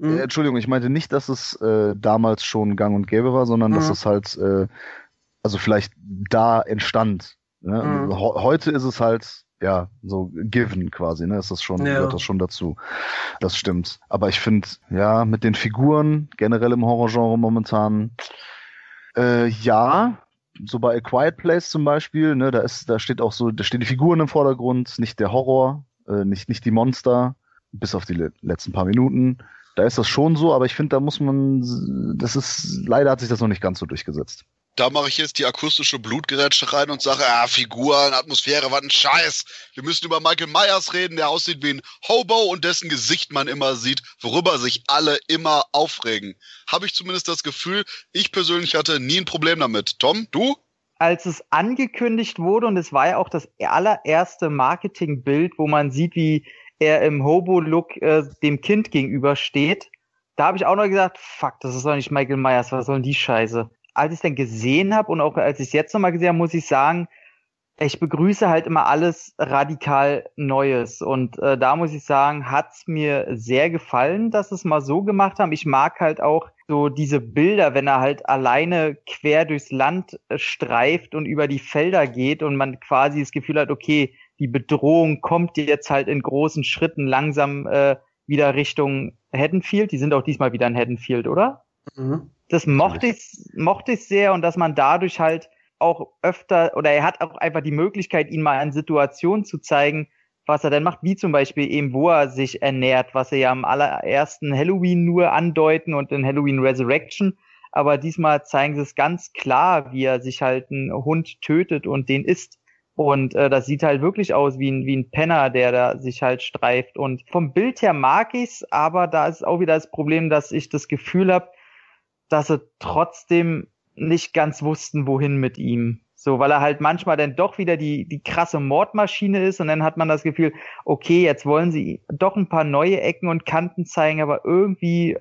Äh, Mhm. Entschuldigung, ich meinte nicht, dass es äh, damals schon gang und gäbe war, sondern dass Mhm. es halt, äh, also vielleicht da entstand. Ne? Mhm. He heute ist es halt, ja, so given quasi, ne? Ist das schon, Ja. gehört das schon dazu. Das stimmt. Aber ich finde, ja, mit den Figuren, generell im Horrorgenre momentan, äh, ja, so bei A Quiet Place zum Beispiel, ne, da ist, da steht auch so, da stehen die Figuren im Vordergrund, nicht der Horror, äh, nicht, nicht die Monster, bis auf die le letzten paar Minuten. Da ist das schon so, aber ich finde, da muss man, das ist, leider hat sich das noch nicht ganz so durchgesetzt. Da mache ich jetzt die akustische Blutgerätsche rein und sage, ah, Figuren, Atmosphäre, was ein Scheiß. Wir müssen über Michael Myers reden, der aussieht wie ein Hobo und dessen Gesicht man immer sieht, worüber sich alle immer aufregen. Habe ich zumindest das Gefühl, ich persönlich hatte nie ein Problem damit. Tom, du? als es angekündigt wurde, und es war ja auch das allererste Marketingbild, wo man sieht, wie er im Hobo-Look äh, dem Kind gegenübersteht, da habe ich auch noch gesagt, fuck, das ist doch nicht Michael Myers, was soll denn die Scheiße? Als ich dann gesehen habe und auch als ich es jetzt nochmal gesehen habe, muss ich sagen, ich begrüße halt immer alles radikal Neues. Und äh, da muss ich sagen, hat's mir sehr gefallen, dass es mal so gemacht haben. Ich mag halt auch so diese Bilder, wenn er halt alleine quer durchs Land äh, streift und über die Felder geht und man quasi das Gefühl hat, okay, die Bedrohung kommt jetzt halt in großen Schritten langsam äh, wieder Richtung Haddonfield. Die sind auch diesmal wieder in Haddonfield, oder? Mhm. Das mochte ich, mochte ich sehr und dass man dadurch halt auch öfter oder er hat auch einfach die Möglichkeit, ihn mal in Situationen zu zeigen, was er denn macht, wie zum Beispiel eben, wo er sich ernährt, was er ja am allerersten Halloween nur andeuten und in Halloween Resurrection. Aber diesmal zeigen sie es ganz klar, wie er sich halt einen Hund tötet und den isst. Und äh, das sieht halt wirklich aus wie ein, wie ein Penner, der da sich halt streift. Und vom Bild her mag ich's, aber da ist auch wieder das Problem, dass ich das Gefühl habe, dass sie trotzdem nicht ganz wussten, wohin mit ihm. So, weil er halt manchmal dann doch wieder die, die krasse Mordmaschine ist und dann hat man das Gefühl, okay, jetzt wollen sie doch ein paar neue Ecken und Kanten zeigen, aber irgendwie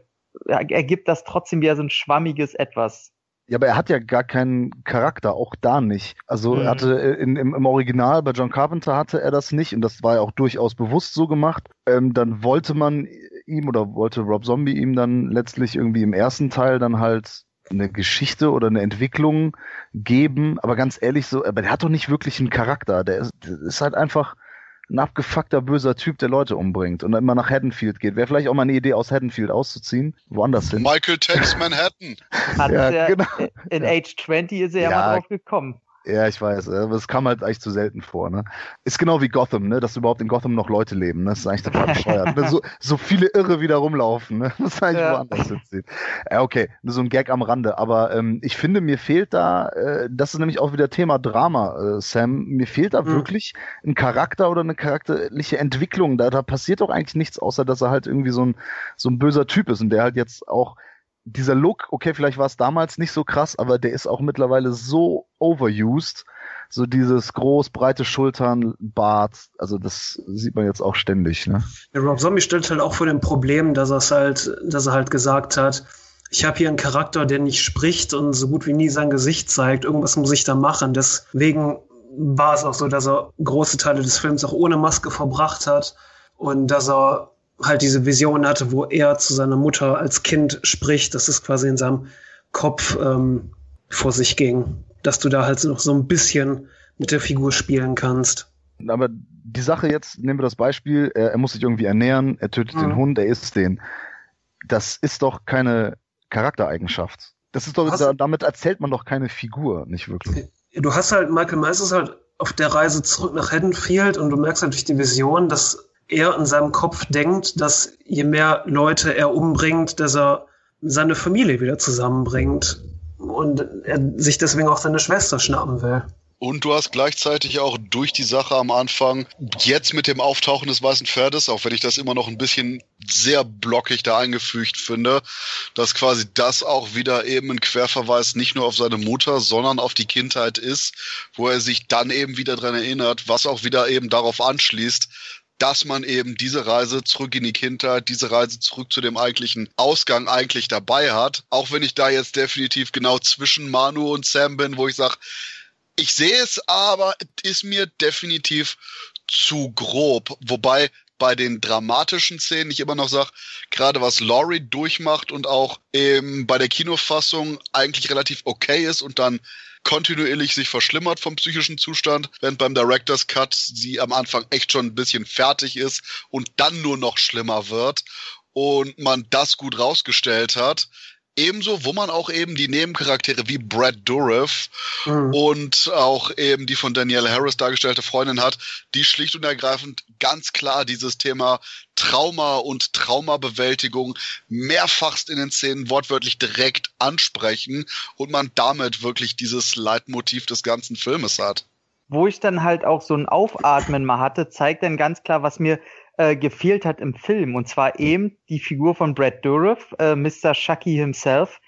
ergibt das trotzdem wieder so ein schwammiges Etwas. Ja, aber er hat ja gar keinen Charakter, auch da nicht. Also Mhm. er hatte in, im, im Original bei John Carpenter hatte er das nicht und das war ja auch durchaus bewusst so gemacht. Ähm, dann wollte man ihm oder wollte Rob Zombie ihm dann letztlich irgendwie im ersten Teil dann halt eine Geschichte oder eine Entwicklung geben, aber ganz ehrlich so, aber der hat doch nicht wirklich einen Charakter. Der ist, der ist halt einfach ein abgefuckter böser Typ, der Leute umbringt und dann immer nach Haddonfield geht. Wäre vielleicht auch mal eine Idee, aus Haddonfield auszuziehen, woanders hin. Michael Takes Manhattan. Hat Ja, er, genau. In Age 20 ist er ja, Ja. mal drauf gekommen. Ja, ich weiß, aber es kam halt eigentlich zu selten vor, ne? Ist genau wie Gotham, ne? Dass überhaupt in Gotham noch Leute leben, ne? Das ist eigentlich total bescheuert. ne? so, so viele Irre wieder rumlaufen, ne? Das ist eigentlich Ja. woanders hinziehen. Ja, okay, nur so ein Gag am Rande. Aber ähm, ich finde, mir fehlt da, äh, das ist nämlich auch wieder Thema Drama, äh, Sam, mir fehlt da Mhm. wirklich ein Charakter oder eine charakterliche Entwicklung. Da, da passiert doch eigentlich nichts, außer dass er halt irgendwie so ein, so ein böser Typ ist und der halt jetzt auch dieser Look, okay, vielleicht war es damals nicht so krass, aber der ist auch mittlerweile so overused. So dieses groß, breite Schultern, Bart, also das sieht man jetzt auch ständig, ne? Der Rob Zombie stellt halt auch vor dem Problem, dass er halt, dass er halt gesagt hat, ich habe hier einen Charakter, der nicht spricht und so gut wie nie sein Gesicht zeigt. Irgendwas muss ich da machen. Deswegen war es auch so, dass er große Teile des Films auch ohne Maske verbracht hat und dass er halt diese Vision hatte, wo er zu seiner Mutter als Kind spricht, dass es quasi in seinem Kopf ähm, vor sich ging, dass du da halt noch so ein bisschen mit der Figur spielen kannst. Aber die Sache jetzt, nehmen wir das Beispiel, er, er muss sich irgendwie ernähren, er tötet den Mhm. Hund, er isst den. Das ist doch keine Charaktereigenschaft. Das ist doch, da, damit erzählt man doch keine Figur, nicht wirklich. du hast halt, Michael Myers ist halt auf der Reise zurück nach Haddonfield und du merkst halt durch die Vision, dass er in seinem Kopf denkt, dass je mehr Leute er umbringt, dass er seine Familie wieder zusammenbringt und er sich deswegen auch seine Schwester schnappen will. Und du hast gleichzeitig auch durch die Sache am Anfang, jetzt mit dem Auftauchen des weißen Pferdes, auch wenn ich das immer noch ein bisschen sehr blockig da eingefügt finde, dass quasi das auch wieder eben ein Querverweis nicht nur auf seine Mutter, sondern auf die Kindheit ist, wo er sich dann eben wieder dran erinnert, was auch wieder eben darauf anschließt, dass man eben diese Reise zurück in die Kindheit, diese Reise zurück zu dem eigentlichen Ausgang eigentlich dabei hat. Auch wenn ich da jetzt definitiv genau zwischen Manu und Sam bin, wo ich sage, ich sehe es, aber ist mir definitiv zu grob. Wobei bei den dramatischen Szenen ich immer noch sage, gerade was Laurie durchmacht und auch eben bei der Kinofassung eigentlich relativ okay ist und dann kontinuierlich sich verschlimmert vom psychischen Zustand, während beim Director's Cut sie am Anfang echt schon ein bisschen fertig ist und dann nur noch schlimmer wird und man das gut rausgestellt hat. Ebenso, wo man auch eben die Nebencharaktere wie Brad Dourif Mhm. und auch eben die von Danielle Harris dargestellte Freundin hat, die schlicht und ergreifend ganz klar dieses Thema Trauma und Traumabewältigung mehrfachst in den Szenen wortwörtlich direkt ansprechen und man damit wirklich dieses Leitmotiv des ganzen Filmes hat. Wo ich dann halt auch so ein Aufatmen mal hatte, zeigt dann ganz klar, was mir äh, gefehlt hat im Film. Und zwar eben die Figur von Brad Dourif, äh, Mr. Chucky himself,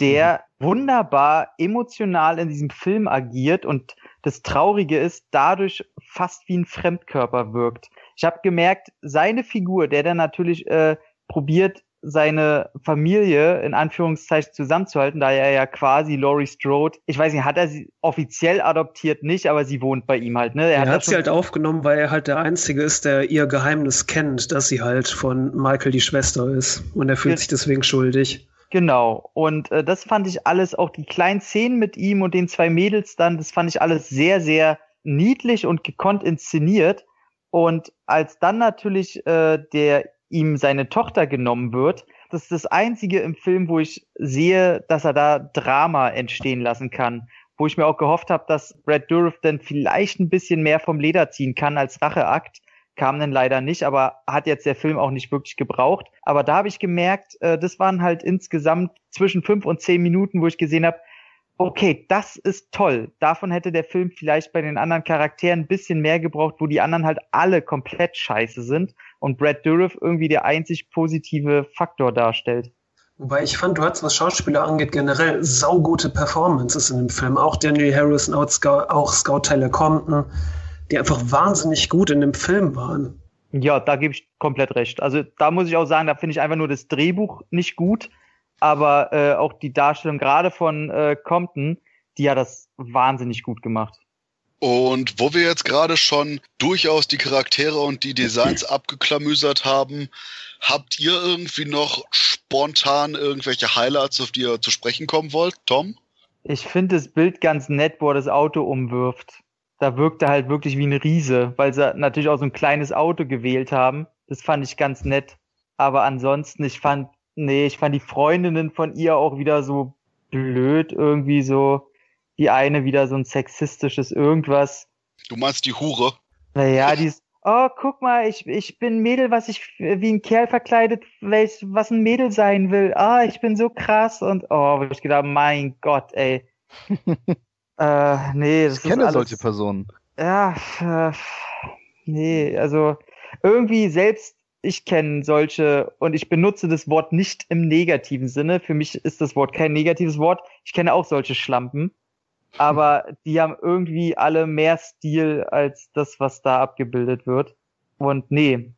der wunderbar emotional in diesem Film agiert und das Traurige ist, dadurch fast wie ein Fremdkörper wirkt. Ich habe gemerkt, seine Figur, der dann natürlich äh, probiert, seine Familie in Anführungszeichen zusammenzuhalten, da er ja quasi Laurie Strode, ich weiß nicht, hat er sie offiziell adoptiert nicht, aber sie wohnt bei ihm halt, ne? Er da hat sie schon- halt aufgenommen, weil er halt der Einzige ist, der ihr Geheimnis kennt, dass sie halt von Michael die Schwester ist. Und er fühlt Ja. sich deswegen schuldig. Genau. Und äh, das fand ich alles, auch die kleinen Szenen mit ihm und den zwei Mädels dann, das fand ich alles sehr, sehr niedlich und gekonnt inszeniert. Und als dann natürlich äh, der ihm seine Tochter genommen wird, das ist das Einzige im Film, wo ich sehe, dass er da Drama entstehen lassen kann. Wo ich mir auch gehofft habe, dass Brad Dourif dann vielleicht ein bisschen mehr vom Leder ziehen kann als Racheakt. Kam dann leider nicht, aber hat jetzt der Film auch nicht wirklich gebraucht. Aber da habe ich gemerkt, äh, das waren halt insgesamt zwischen fünf und zehn Minuten, wo ich gesehen habe, okay, das ist toll. Davon hätte der Film vielleicht bei den anderen Charakteren ein bisschen mehr gebraucht, wo die anderen halt alle komplett scheiße sind und Brad Dourif irgendwie der einzig positive Faktor darstellt. Wobei ich fand, du hattest, was Schauspieler angeht, generell saugute Performances in dem Film. Auch Daniel Harris und auch Scout, auch Scout Tyler Compton, die einfach wahnsinnig gut in dem Film waren. Ja, da gebe ich komplett recht. Also da muss ich auch sagen, da finde ich einfach nur das Drehbuch nicht gut, aber äh, auch die Darstellung gerade von äh, Compton, die hat das wahnsinnig gut gemacht. Und wo wir jetzt gerade schon durchaus die Charaktere und die Designs abgeklamüsert haben, habt ihr irgendwie noch spontan irgendwelche Highlights, auf die ihr zu sprechen kommen wollt, Tom? Ich finde das Bild ganz nett, wo er das Auto umwirft. Da wirkt er halt wirklich wie ein Riese, weil sie natürlich auch so ein kleines Auto gewählt haben. Das fand ich ganz nett. Aber ansonsten, ich fand, nee, ich fand die Freundinnen von ihr auch wieder so blöd, irgendwie so, die eine wieder so ein sexistisches irgendwas. Du meinst die Hure? Naja, die ist, oh, guck mal, ich, ich bin ein Mädel, was ich wie ein Kerl verkleidet, welch, was ein Mädel sein will. Ah, ich bin so krass und oh, wo ich gedacht, mein Gott, ey. äh, nee, das Ich kenne ist alles, solche Personen. Ja, äh, nee, also irgendwie selbst ich kenne solche und ich benutze das Wort nicht im negativen Sinne. Für mich ist das Wort kein negatives Wort. Ich kenne auch solche Schlampen, aber die haben irgendwie alle mehr Stil als das, was da abgebildet wird. Und nee,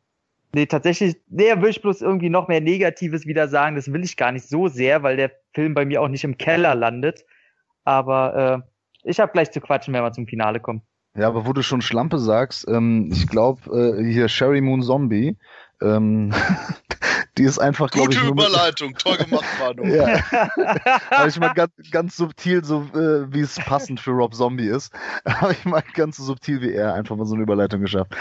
nee, tatsächlich, nee, will ich bloß irgendwie noch mehr Negatives wieder sagen. Das will ich gar nicht so sehr, weil der Film bei mir auch nicht im Keller landet. Aber äh, ich habe gleich zu quatschen, wenn wir zum Finale kommen. Ja, aber wo du schon Schlampe sagst, ähm, ich glaube, äh, hier Sherry Moon Zombie, ähm, die ist einfach, glaube Gute ich, mit, Überleitung, toll gemacht, Manu. ja, habe ich mal ganz, ganz subtil, so äh, wie es passend für Rob Zombie ist, habe ich mal ganz so subtil wie er einfach mal so eine Überleitung geschafft,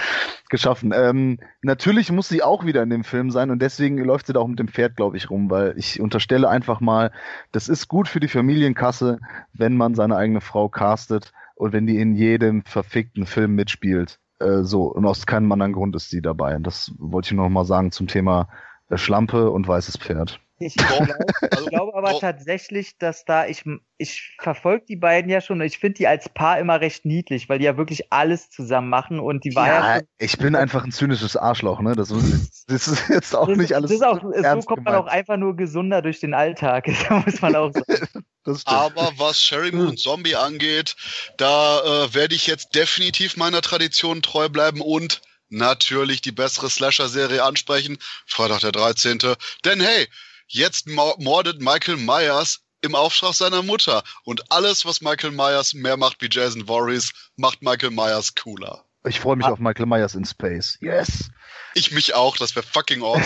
geschaffen. Ähm, natürlich muss sie auch wieder in dem Film sein und deswegen läuft sie da auch mit dem Pferd, glaube ich, rum, weil ich unterstelle einfach mal, das ist gut für die Familienkasse, wenn man seine eigene Frau castet und wenn die in jedem verfickten Film mitspielt. Äh, so, und aus keinem anderen Grund ist sie dabei. Und das wollte ich noch mal sagen zum Thema äh, Schlampe und weißes Pferd. Ich glaube also, glaube aber doch. tatsächlich, dass da ich ich verfolge die beiden ja schon und ich finde die als Paar immer recht niedlich, weil die ja wirklich alles zusammen machen und die war ja, Ja, ich bin einfach ein zynisches Arschloch, ne? Das, ist- das ist jetzt auch das, nicht alles. das ist auch, so kommt man gemeint. auch einfach nur gesunder durch den Alltag, da muss man auch sagen. Aber was Sherry Moon Zombie angeht, da äh, werde ich jetzt definitiv meiner Tradition treu bleiben und natürlich die bessere Slasher-Serie ansprechen. Freitag der 13. Denn hey, jetzt mo- mordet Michael Myers im Auftrag seiner Mutter. Und alles, was Michael Myers mehr macht wie Jason Voorhees, macht Michael Myers cooler. Ich freue mich Ah. auf Michael Myers in Space. Yes! Ich mich auch, das wäre fucking awesome.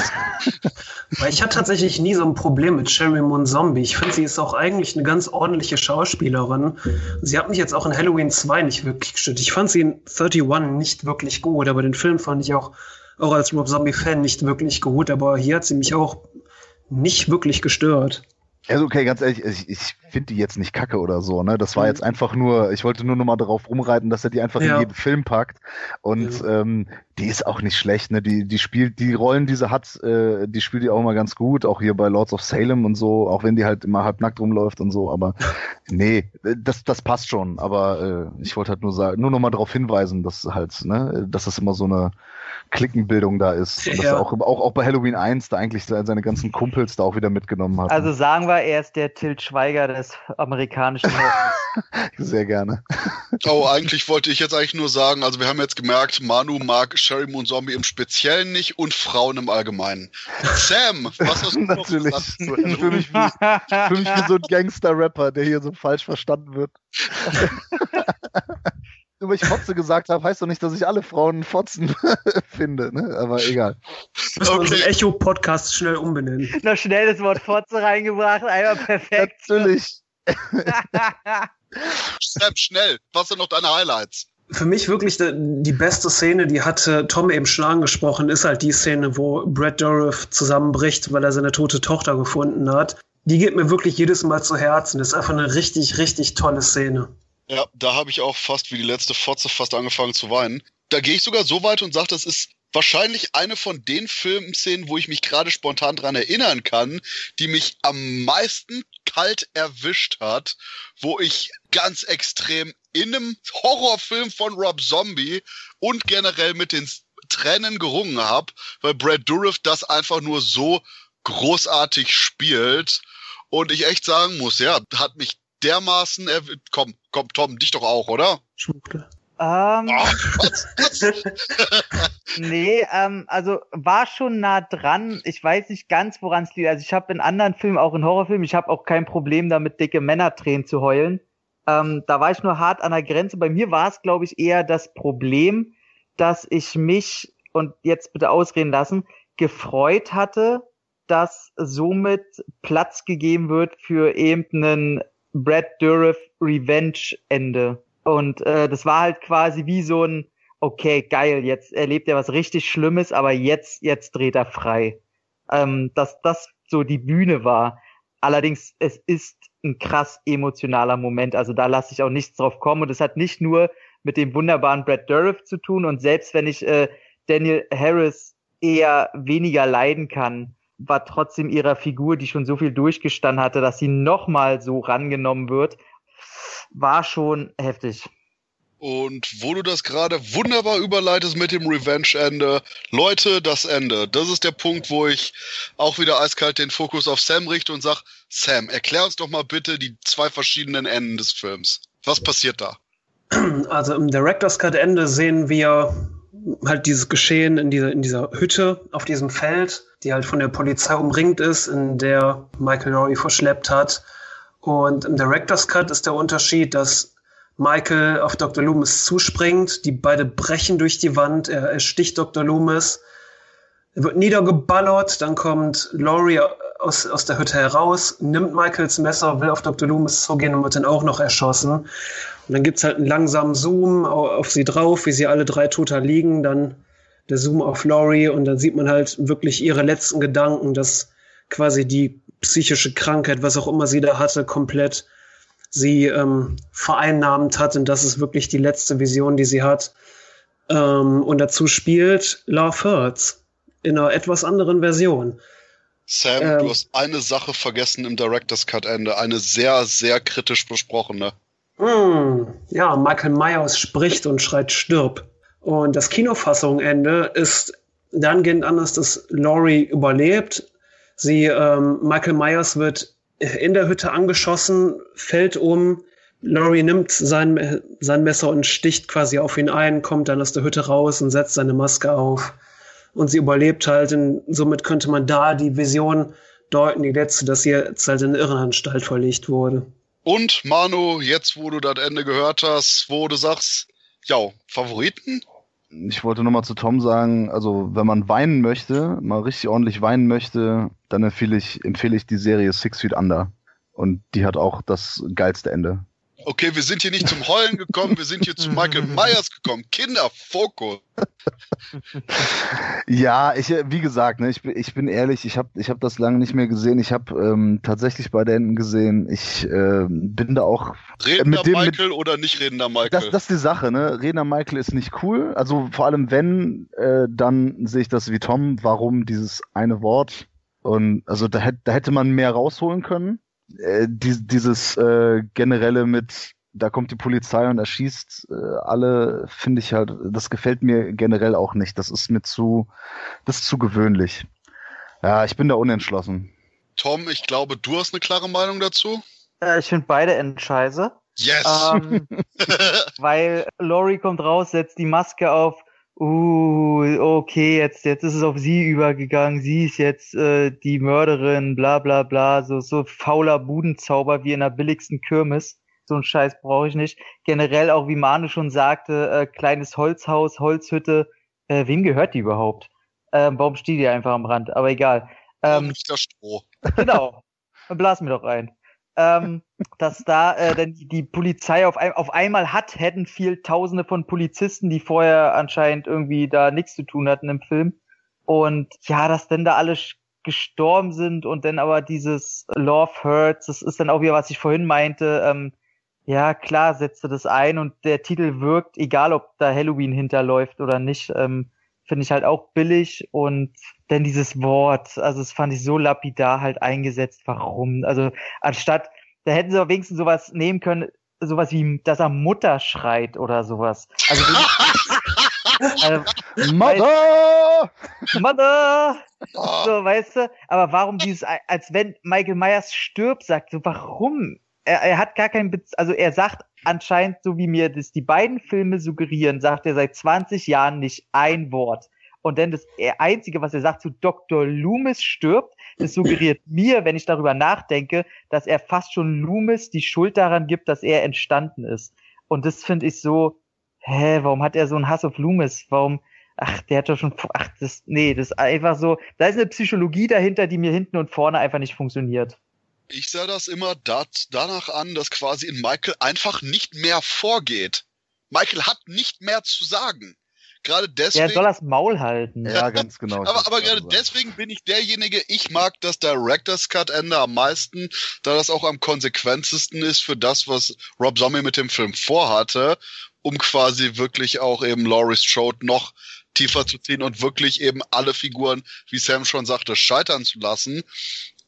Weil ich hatte tatsächlich nie so ein Problem mit Sherry Moon Zombie. Ich finde, sie ist auch eigentlich eine ganz ordentliche Schauspielerin. Sie hat mich jetzt auch in Halloween 2 nicht wirklich gestört. Ich fand sie in 31 nicht wirklich gut, aber den Film fand ich auch, auch als Rob Zombie-Fan nicht wirklich gut. Aber hier hat sie mich auch nicht wirklich gestört. Also okay, ganz ehrlich, ich, ich finde die jetzt nicht kacke oder so, ne? Das war Mhm. jetzt einfach nur, ich wollte nur noch mal darauf rumreiten, dass er die einfach Ja. in jeden Film packt. Und ähm, die ist auch nicht schlecht, ne? Die, die spielt, die Rollen, die sie hat, äh, die spielt die auch immer ganz gut, auch hier bei Lords of Salem und so, auch wenn die halt immer halb nackt rumläuft und so, aber nee, das, das passt schon. Aber äh, ich wollte halt nur sagen, nur noch mal darauf hinweisen, dass halt, ne, dass das immer so eine Klickenbildung da ist. Und dass Ja. er auch, auch, auch bei Halloween 1 da eigentlich seine ganzen Kumpels da auch wieder mitgenommen hat. Also sagen wir, er ist der Til Schweiger des amerikanischen Horrors. Sehr gerne. Oh, eigentlich wollte ich jetzt eigentlich nur sagen, also wir haben jetzt gemerkt, Manu mag Sherry Moon Zombie im Speziellen nicht und Frauen im Allgemeinen. Sam, was hast du noch Natürlich. gesagt zu Ich fühle mich, wie- fühl mich wie so ein Gangster-Rapper, der hier so falsch verstanden wird. Nur weil ich Fotze gesagt habe, heißt doch nicht, dass ich alle Frauen Fotzen finde, ne? Aber egal. Unseren Okay. Echo-Podcast schnell umbenennen. Noch schnell das Wort Fotze reingebracht, einmal perfekt. Natürlich. Sam, schnell, was sind noch deine Highlights? Für mich wirklich die, die beste Szene, die hatte Tom eben schon angesprochen, ist halt die Szene, wo Brad Dourif zusammenbricht, weil er seine tote Tochter gefunden hat. Die geht mir wirklich jedes Mal zu Herzen. Das ist einfach eine richtig, richtig tolle Szene. Ja, da habe ich auch fast wie die letzte Fotze fast angefangen zu weinen. Da gehe ich sogar so weit und sage, das ist wahrscheinlich eine von den Filmszenen, wo ich mich gerade spontan dran erinnern kann, die mich am meisten kalt erwischt hat, wo ich ganz extrem in einem Horrorfilm von Rob Zombie und generell mit den Tränen gerungen habe, weil Brad Dourif das einfach nur so großartig spielt und ich echt sagen muss, ja, hat mich dermaßen erw- komm, komm, Tom, dich doch auch, oder? Schmuckle. ähm, was? nee, ähm, also war schon nah dran. Ich weiß nicht ganz, woran es liegt. Also ich habe in anderen Filmen, auch in Horrorfilmen, ich habe auch kein Problem damit, dicke Männertränen zu heulen. Ähm, da war ich nur hart an der Grenze. Bei mir war es, glaube ich, eher das Problem, dass ich mich, und jetzt bitte ausreden lassen, gefreut hatte, dass somit Platz gegeben wird für eben einen Brad Dourif Revenge Ende. Und äh, das war halt quasi wie so ein, okay, geil, jetzt erlebt er was richtig Schlimmes, aber jetzt, jetzt dreht er frei. Ähm, dass das so die Bühne war. Allerdings, es ist ein krass emotionaler Moment. Also da lasse ich auch nichts drauf kommen. Und es hat nicht nur mit dem wunderbaren Brad Dourif zu tun. Und selbst wenn ich äh, Daniel Harris eher weniger leiden kann, war trotzdem ihrer Figur, die schon so viel durchgestanden hatte, dass sie nochmal so rangenommen wird, war schon heftig. Und wo du das gerade wunderbar überleitest mit dem Revenge-Ende, Leute, das Ende. Das ist der Punkt, wo ich auch wieder eiskalt den Fokus auf Sam richte und sag, Sam, erklär uns doch mal bitte die zwei verschiedenen Enden des Films. Was passiert da? Also im Director's Cut Ende sehen wir halt dieses Geschehen in dieser, in dieser Hütte auf diesem Feld, die halt von der Polizei umringt ist, in der Michael Rory verschleppt hat. Und im Director's Cut ist der Unterschied, dass Michael auf Dr. Loomis zuspringt, die beide brechen durch die Wand, er, er sticht Dr. Loomis, er wird niedergeballert, dann kommt Laurie aus, aus der Hütte heraus, nimmt Michaels Messer, will auf Dr. Loomis zugehen und wird dann auch noch erschossen. Und dann gibt's halt einen langsamen Zoom auf sie drauf, wie sie alle drei toter liegen, dann der Zoom auf Laurie und dann sieht man halt wirklich ihre letzten Gedanken, dass quasi die psychische Krankheit, was auch immer sie da hatte, komplett sie ähm, vereinnahmt hat und das ist wirklich die letzte Vision, die sie hat. Ähm, und dazu spielt Love Hurts in einer etwas anderen Version. Sam, ähm, du hast eine Sache vergessen im Director's Cut Ende, eine sehr, sehr kritisch besprochene. Mm, ja, Michael Myers spricht und schreit stirb. Und das Kinofassungende ist dahingehend anders, dass Laurie überlebt. Sie, ähm, Michael Myers wird in der Hütte angeschossen, fällt um. Laurie nimmt sein, sein Messer und sticht quasi auf ihn ein, kommt dann aus der Hütte raus und setzt seine Maske auf. Und sie überlebt halt. Und somit könnte man da die Vision deuten, die letzte, dass sie jetzt halt in eine Irrenanstalt verlegt wurde. Und Manu, jetzt wo du das Ende gehört hast, wo du sagst, ja, Favoriten? Ich wollte nochmal zu Tom sagen, also wenn man weinen möchte, mal richtig ordentlich weinen möchte, dann empfehle ich, empfehle ich die Serie Six Feet Under. Und die hat auch das geilste Ende okay, wir sind hier nicht zum Heulen gekommen, wir sind hier zu Michael Myers gekommen. Kinder, Fokus. ja, ich, wie gesagt, ne, ich, ich bin ehrlich, ich habe ich hab das lange nicht mehr gesehen. Ich habe ähm, tatsächlich beide Enden gesehen. Ich äh, bin da auch. Redender mit dem, Michael mit, oder nicht redender Michael? Das, das ist die Sache, ne? Redender Michael ist nicht cool. Also vor allem wenn, äh, dann sehe ich das wie Tom. Warum dieses eine Wort? Und also da, hätte da hätte man mehr rausholen können äh, die, dieses äh, generelle mit, da kommt die Polizei und erschießt äh, alle, finde ich halt, das gefällt mir generell auch nicht. Das ist mir zu, das ist zu gewöhnlich. Ja, ich bin da unentschlossen. Tom, ich glaube, du hast eine klare Meinung dazu. Äh, ich finde beide Endscheiße. Yes! Ähm, weil Laurie kommt raus, setzt die Maske auf uh, okay, jetzt, jetzt ist es auf sie übergegangen, sie ist jetzt äh, die Mörderin, bla bla bla, so, so fauler Budenzauber wie in der billigsten Kirmes. So ein Scheiß brauche ich nicht. Generell auch, wie Manu schon sagte, äh, kleines Holzhaus, Holzhütte, äh, wem gehört die überhaupt? Ähm, warum steht die einfach am Rand? Aber egal. Ähm, nicht das Stroh. Genau. Blas mir doch ein ähm, dass da äh, denn die Polizei auf, ein, auf einmal hat hätten viel Tausende von Polizisten, die vorher anscheinend irgendwie da nichts zu tun hatten im Film. Und ja, dass denn da alle gestorben sind und dann aber dieses Love Hurts, das ist dann auch wieder, was ich vorhin meinte, ähm, ja, klar, setzte das ein und der Titel wirkt, egal ob da Halloween hinterläuft oder nicht, ähm, finde ich halt auch billig und denn dieses Wort, also das fand ich so lapidar halt eingesetzt. Warum? Also anstatt, da hätten sie wenigstens sowas nehmen können, sowas wie, dass er Mutter schreit oder sowas. Also, also Mother! Mother! So, weißt du? Aber warum dieses, als wenn Michael Myers stirbt, sagt so, warum? Er, er hat gar keinen, Bez also er sagt anscheinend, so wie mir das die beiden Filme suggerieren, sagt er seit 20 Jahren nicht ein Wort. Und dann das Einzige, was er sagt zu Dr. Loomis stirbt, es suggeriert mir, wenn ich darüber nachdenke, dass er fast schon Loomis die Schuld daran gibt, dass er entstanden ist. Und das finde ich so, hä, warum hat er so einen Hass auf Loomis? Warum, ach, der hat doch schon, ach, das, nee, das ist einfach so, da ist eine Psychologie dahinter, die mir hinten und vorne einfach nicht funktioniert. Ich sah das immer dat, danach an, dass quasi in Michael einfach nicht mehr vorgeht. Michael hat nicht mehr zu sagen. Gerade deswegen. Er soll das Maul halten. Ja, ganz genau. aber aber gerade deswegen bin ich derjenige, ich mag das Director's Cut Ende am meisten, da das auch am konsequentesten ist für das, was Rob Zombie mit dem Film vorhatte, um quasi wirklich auch eben Laurie Strode noch tiefer zu ziehen und wirklich eben alle Figuren, wie Sam schon sagte, scheitern zu lassen.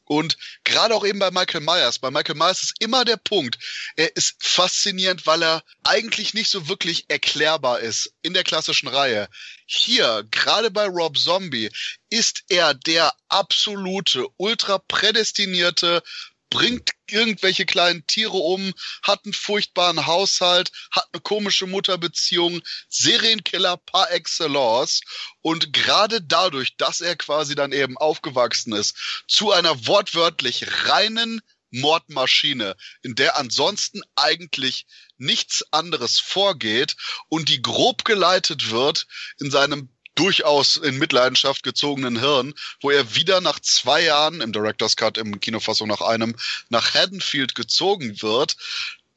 Und gerade auch eben bei Michael Myers. Bei Michael Myers ist immer der Punkt. Er ist faszinierend, weil er eigentlich nicht so wirklich erklärbar ist in der klassischen Reihe. Hier, gerade bei Rob Zombie, ist er der absolute, ultra prädestinierte bringt irgendwelche kleinen Tiere um, hat einen furchtbaren Haushalt, hat eine komische Mutterbeziehung, Serienkiller par excellence. Und gerade dadurch, dass er quasi dann eben aufgewachsen ist, zu einer wortwörtlich reinen Mordmaschine, in der ansonsten eigentlich nichts anderes vorgeht und die grob geleitet wird in seinem durchaus in Mitleidenschaft gezogenen Hirn, wo er wieder nach zwei Jahren im Director's Cut, im Kinofassung nach einem, nach Haddonfield gezogen wird,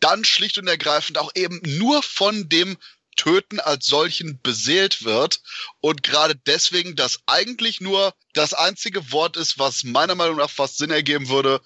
dann schlicht und ergreifend auch eben nur von dem Töten als solchen beseelt wird und gerade deswegen das eigentlich nur das einzige Wort ist, was meiner Meinung nach fast Sinn ergeben würde,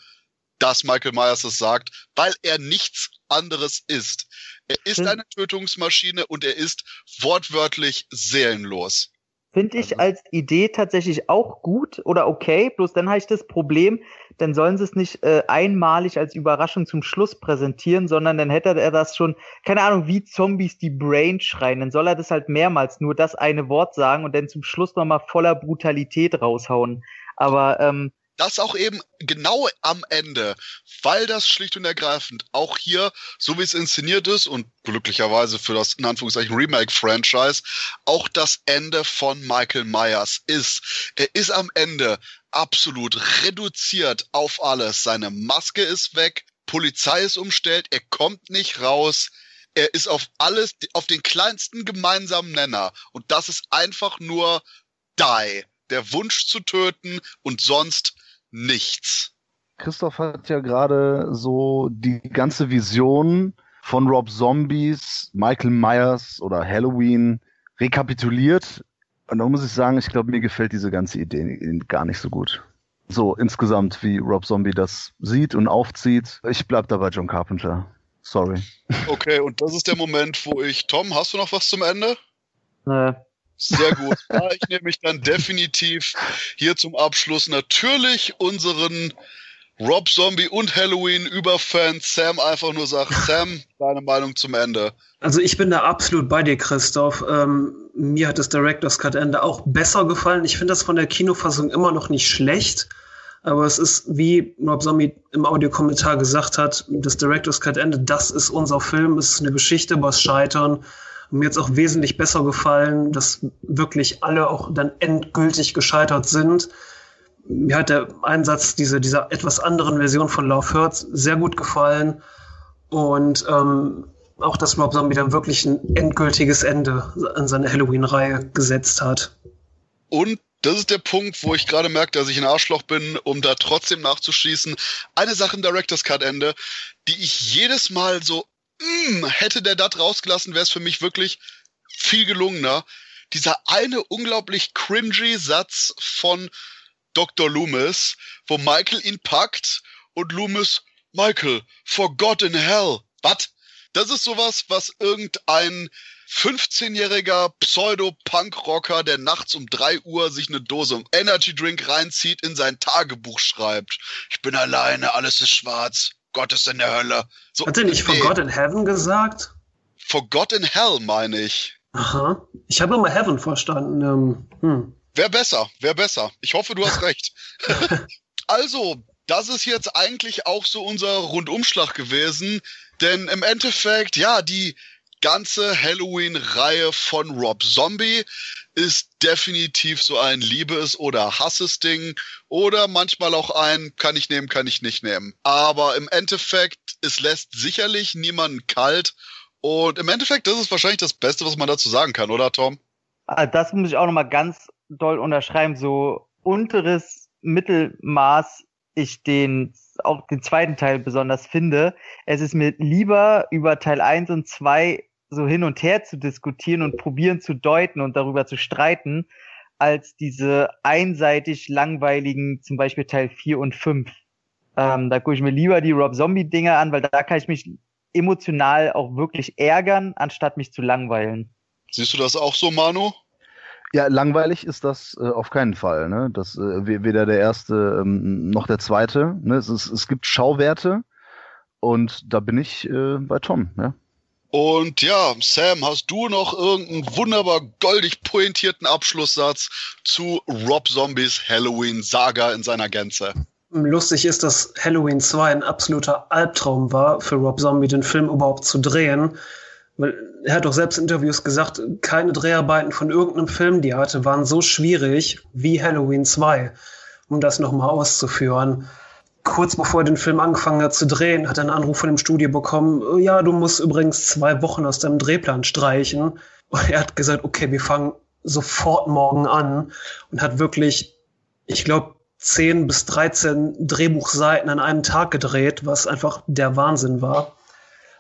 dass Michael Myers es sagt, weil er nichts anderes ist. Er ist hm. eine Tötungsmaschine und er ist wortwörtlich seelenlos. Finde ich also als Idee tatsächlich auch gut oder okay, bloß dann habe ich das Problem, dann sollen sie es nicht äh, einmalig als Überraschung zum Schluss präsentieren, sondern dann hätte er das schon, keine Ahnung, wie Zombies die Brain schreien, dann soll er das halt mehrmals nur das eine Wort sagen und dann zum Schluss nochmal voller Brutalität raushauen. Aber ähm, das auch eben genau am Ende, weil das schlicht und ergreifend auch hier, so wie es inszeniert ist und glücklicherweise für das in Anführungszeichen Remake-Franchise, auch das Ende von Michael Myers ist. Er ist am Ende absolut reduziert auf alles. Seine Maske ist weg, Polizei ist umstellt, er kommt nicht raus. Er ist auf alles, auf den kleinsten gemeinsamen Nenner. Und das ist einfach nur die der Wunsch zu töten und sonst nichts. Christoph hat ja gerade so die ganze Vision von Rob Zombies, Michael Myers oder Halloween rekapituliert. Und da muss ich sagen, ich glaube, mir gefällt diese ganze Idee gar nicht so gut. So insgesamt, wie Rob Zombie das sieht und aufzieht. Ich bleib dabei John Carpenter. Sorry. Okay, und das ist der Moment, wo ich. Tom, hast du noch was zum Ende? Nee. Sehr gut. Ja, ich nehme mich dann definitiv hier zum Abschluss natürlich unseren Rob Zombie und Halloween Überfans Sam einfach nur sagt, Sam, deine Meinung zum Ende. Also ich bin da absolut bei dir, Christoph. Ähm, mir hat das Director's Cut Ende auch besser gefallen. Ich finde das von der Kinofassung immer noch nicht schlecht. Aber es ist, wie Rob Zombie im Audiokommentar gesagt hat, das Director's Cut Ende, das ist unser Film, es ist eine Geschichte über das Scheitern mir jetzt auch wesentlich besser gefallen, dass wirklich alle auch dann endgültig gescheitert sind. Mir hat der Einsatz dieser, dieser etwas anderen Version von Love Hurts sehr gut gefallen. Und ähm, auch, dass Rob Zombie dann wirklich ein endgültiges Ende an seine Halloween-Reihe gesetzt hat. Und das ist der Punkt, wo ich gerade merke, dass ich ein Arschloch bin, um da trotzdem nachzuschließen. Eine Sache im Director's Cut Ende, die ich jedes Mal so mh, hm, hätte der das rausgelassen, wäre es für mich wirklich viel gelungener. Dieser eine unglaublich cringy Satz von Dr. Loomis, wo Michael ihn packt und Loomis, Michael, for God in hell. Was? Das ist sowas, was irgendein 15-jähriger Pseudo-Punk-Rocker, der nachts um 3 Uhr sich eine Dose Energy Drink reinzieht, in sein Tagebuch schreibt. Ich bin alleine, alles ist schwarz. Gott ist in der Hölle. So, Hat er nicht nee. for God in Heaven gesagt? For God in Hell, meine ich. Aha. Ich habe immer Heaven verstanden. Ähm, hm. Wäre besser, wäre besser. Ich hoffe, du hast recht. also, das ist jetzt eigentlich auch so unser Rundumschlag gewesen. Denn im Endeffekt, ja, die ganze Halloween-Reihe von Rob Zombie ist definitiv so ein Liebes- oder Hasses-Ding oder manchmal auch ein kann ich nehmen, kann ich nicht nehmen. Aber im Endeffekt, es lässt sicherlich niemanden kalt und im Endeffekt, das ist wahrscheinlich das Beste, was man dazu sagen kann, oder Tom? Ah, das muss ich auch nochmal ganz doll unterschreiben. So unteres Mittelmaß ich den auch den zweiten Teil besonders finde. Es ist mir lieber über Teil 1 und 2 so hin und her zu diskutieren und probieren zu deuten und darüber zu streiten, als diese einseitig langweiligen, zum Beispiel Teil 4 und 5. Ähm, da gucke ich mir lieber die Rob Zombie-Dinger an, weil da kann ich mich emotional auch wirklich ärgern, anstatt mich zu langweilen. Siehst du das auch so, Manu? Ja, langweilig ist das äh, auf keinen Fall. Ne? Das äh, weder der erste ähm, noch der zweite. Ne? Es, ist, es gibt Schauwerte und da bin ich äh, bei Tom. Ja? Und ja, Sam, hast du noch irgendeinen wunderbar goldig pointierten Abschlusssatz zu Rob Zombies Halloween-Saga in seiner Gänze? Lustig ist, dass Halloween 2 ein absoluter Albtraum war für Rob Zombie, den Film überhaupt zu drehen. Weil er hat doch selbst in Interviews gesagt, keine Dreharbeiten von irgendeinem Film, die er hatte, waren so schwierig wie Halloween 2, um das nochmal auszuführen. Kurz bevor er den Film angefangen hat zu drehen, hat er einen Anruf von dem Studio bekommen, oh ja, du musst übrigens zwei Wochen aus deinem Drehplan streichen. Und er hat gesagt, okay, wir fangen sofort morgen an und hat wirklich, ich glaube, 10 bis 13 Drehbuchseiten an einem Tag gedreht, was einfach der Wahnsinn war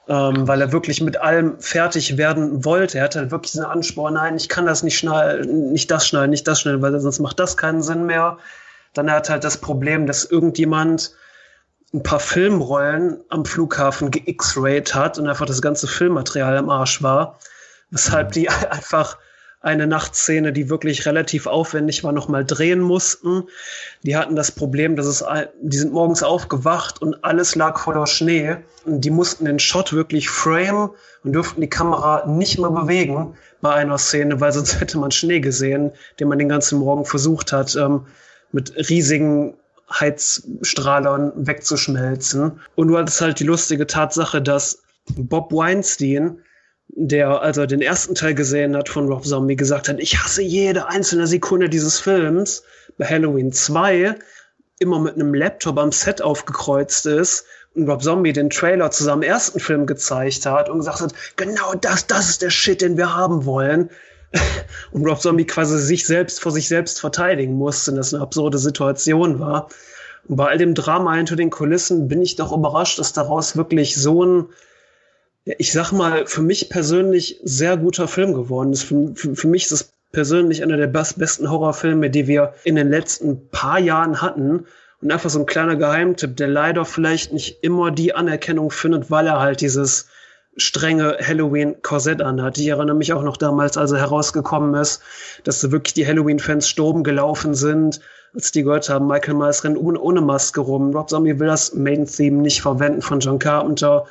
ähm, weil er wirklich mit allem fertig werden wollte. Er hatte halt wirklich diesen Ansporn, nein, ich kann das nicht schneiden, nicht das schneiden, nicht das schneiden, weil sonst macht das keinen Sinn mehr. Dann hat halt das Problem, dass irgendjemand ein paar Filmrollen am Flughafen ge-X-rayed hat und einfach das ganze Filmmaterial am Arsch war. Weshalb die einfach eine Nachtszene, die wirklich relativ aufwendig war, nochmal drehen mussten. Die hatten das Problem, dass es, die sind morgens aufgewacht und alles lag voller Schnee. Und die mussten den Shot wirklich frame und durften die Kamera nicht mehr bewegen bei einer Szene, weil sonst hätte man Schnee gesehen, den man den ganzen Morgen versucht hat, ähm, mit riesigen Heizstrahlern wegzuschmelzen. Und du hattest halt die lustige Tatsache, dass Bob Weinstein der, als er den ersten Teil gesehen hat von Rob Zombie, gesagt hat, ich hasse jede einzelne Sekunde dieses Films, bei Halloween 2 immer mit einem Laptop am Set aufgekreuzt ist und Rob Zombie den Trailer zu seinem ersten Film gezeigt hat und gesagt hat, genau das, das ist der Shit, den wir haben wollen. und Rob Zombie quasi sich selbst vor sich selbst verteidigen musste und das eine absurde Situation war. Und bei all dem Drama hinter den Kulissen bin ich doch überrascht, dass daraus wirklich so ein ich sag mal, für mich persönlich sehr guter Film geworden ist. Für, für, für mich ist es persönlich einer der besten Horrorfilme, die wir in den letzten paar Jahren hatten. Und einfach so ein kleiner Geheimtipp, der leider vielleicht nicht immer die Anerkennung findet, weil er halt dieses strenge Halloween-Korsett anhat. Ich erinnere mich auch noch damals, als er herausgekommen ist, dass wirklich die Halloween-Fans sturm gelaufen sind, als die gehört haben, Michael Myers rennt ohne, ohne Maske rum. Rob Zombie will das Main-Theme nicht verwenden von John Carpenter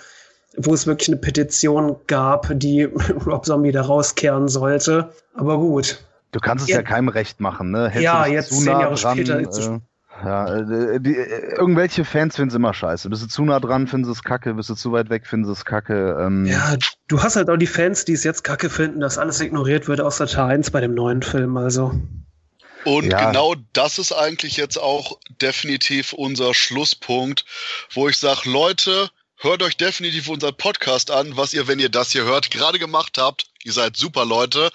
wo es wirklich eine Petition gab, die Rob Zombie da rauskehren sollte. Aber gut. Du kannst es ja, ja keinem recht machen, ne? Hältst ja, jetzt zehn Jahre dran, später. Äh, ja, äh, die, äh, irgendwelche Fans finden es immer scheiße. Bist du zu nah dran, finden sie es kacke. Bist du zu weit weg, finden sie es kacke. Ähm. Ja, du hast halt auch die Fans, die es jetzt kacke finden, dass alles ignoriert wird außer Teil 1 bei dem neuen Film, also. Und ja. genau das ist eigentlich jetzt auch definitiv unser Schlusspunkt, wo ich sage, Leute, hört euch definitiv unseren Podcast an, was ihr, wenn ihr das hier hört, gerade gemacht habt. Ihr seid super Leute.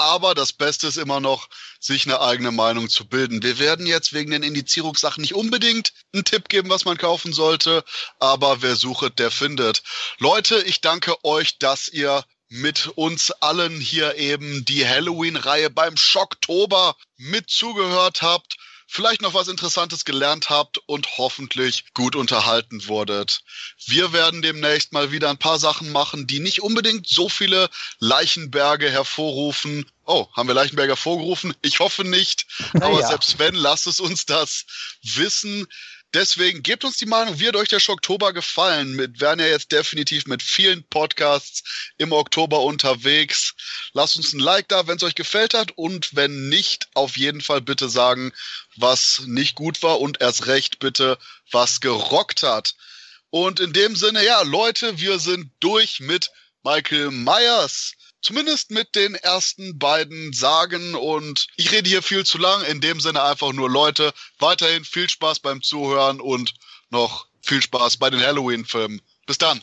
Aber das Beste ist immer noch, sich eine eigene Meinung zu bilden. Wir werden jetzt wegen den Indizierungssachen nicht unbedingt einen Tipp geben, was man kaufen sollte, aber wer sucht, der findet. Leute, ich danke euch, dass ihr mit uns allen hier eben die Halloween-Reihe beim Schocktober mit zugehört habt vielleicht noch was Interessantes gelernt habt und hoffentlich gut unterhalten wurdet. Wir werden demnächst mal wieder ein paar Sachen machen, die nicht unbedingt so viele Leichenberge hervorrufen. Oh, haben wir Leichenberge hervorgerufen? Ich hoffe nicht. Aber ja. selbst wenn, lasst es uns das wissen. Deswegen gebt uns die Meinung, wie hat euch der Schocktober gefallen? Wir werden ja jetzt definitiv mit vielen Podcasts im Oktober unterwegs. Lasst uns ein Like da, wenn es euch gefällt hat und wenn nicht, auf jeden Fall bitte sagen, was nicht gut war und erst recht bitte, was gerockt hat. Und in dem Sinne, ja, Leute, wir sind durch mit Michael Myers. Zumindest mit den ersten beiden Sagen und ich rede hier viel zu lang. In dem Sinne einfach nur Leute, weiterhin viel Spaß beim Zuhören und noch viel Spaß bei den Halloween-Filmen. Bis dann.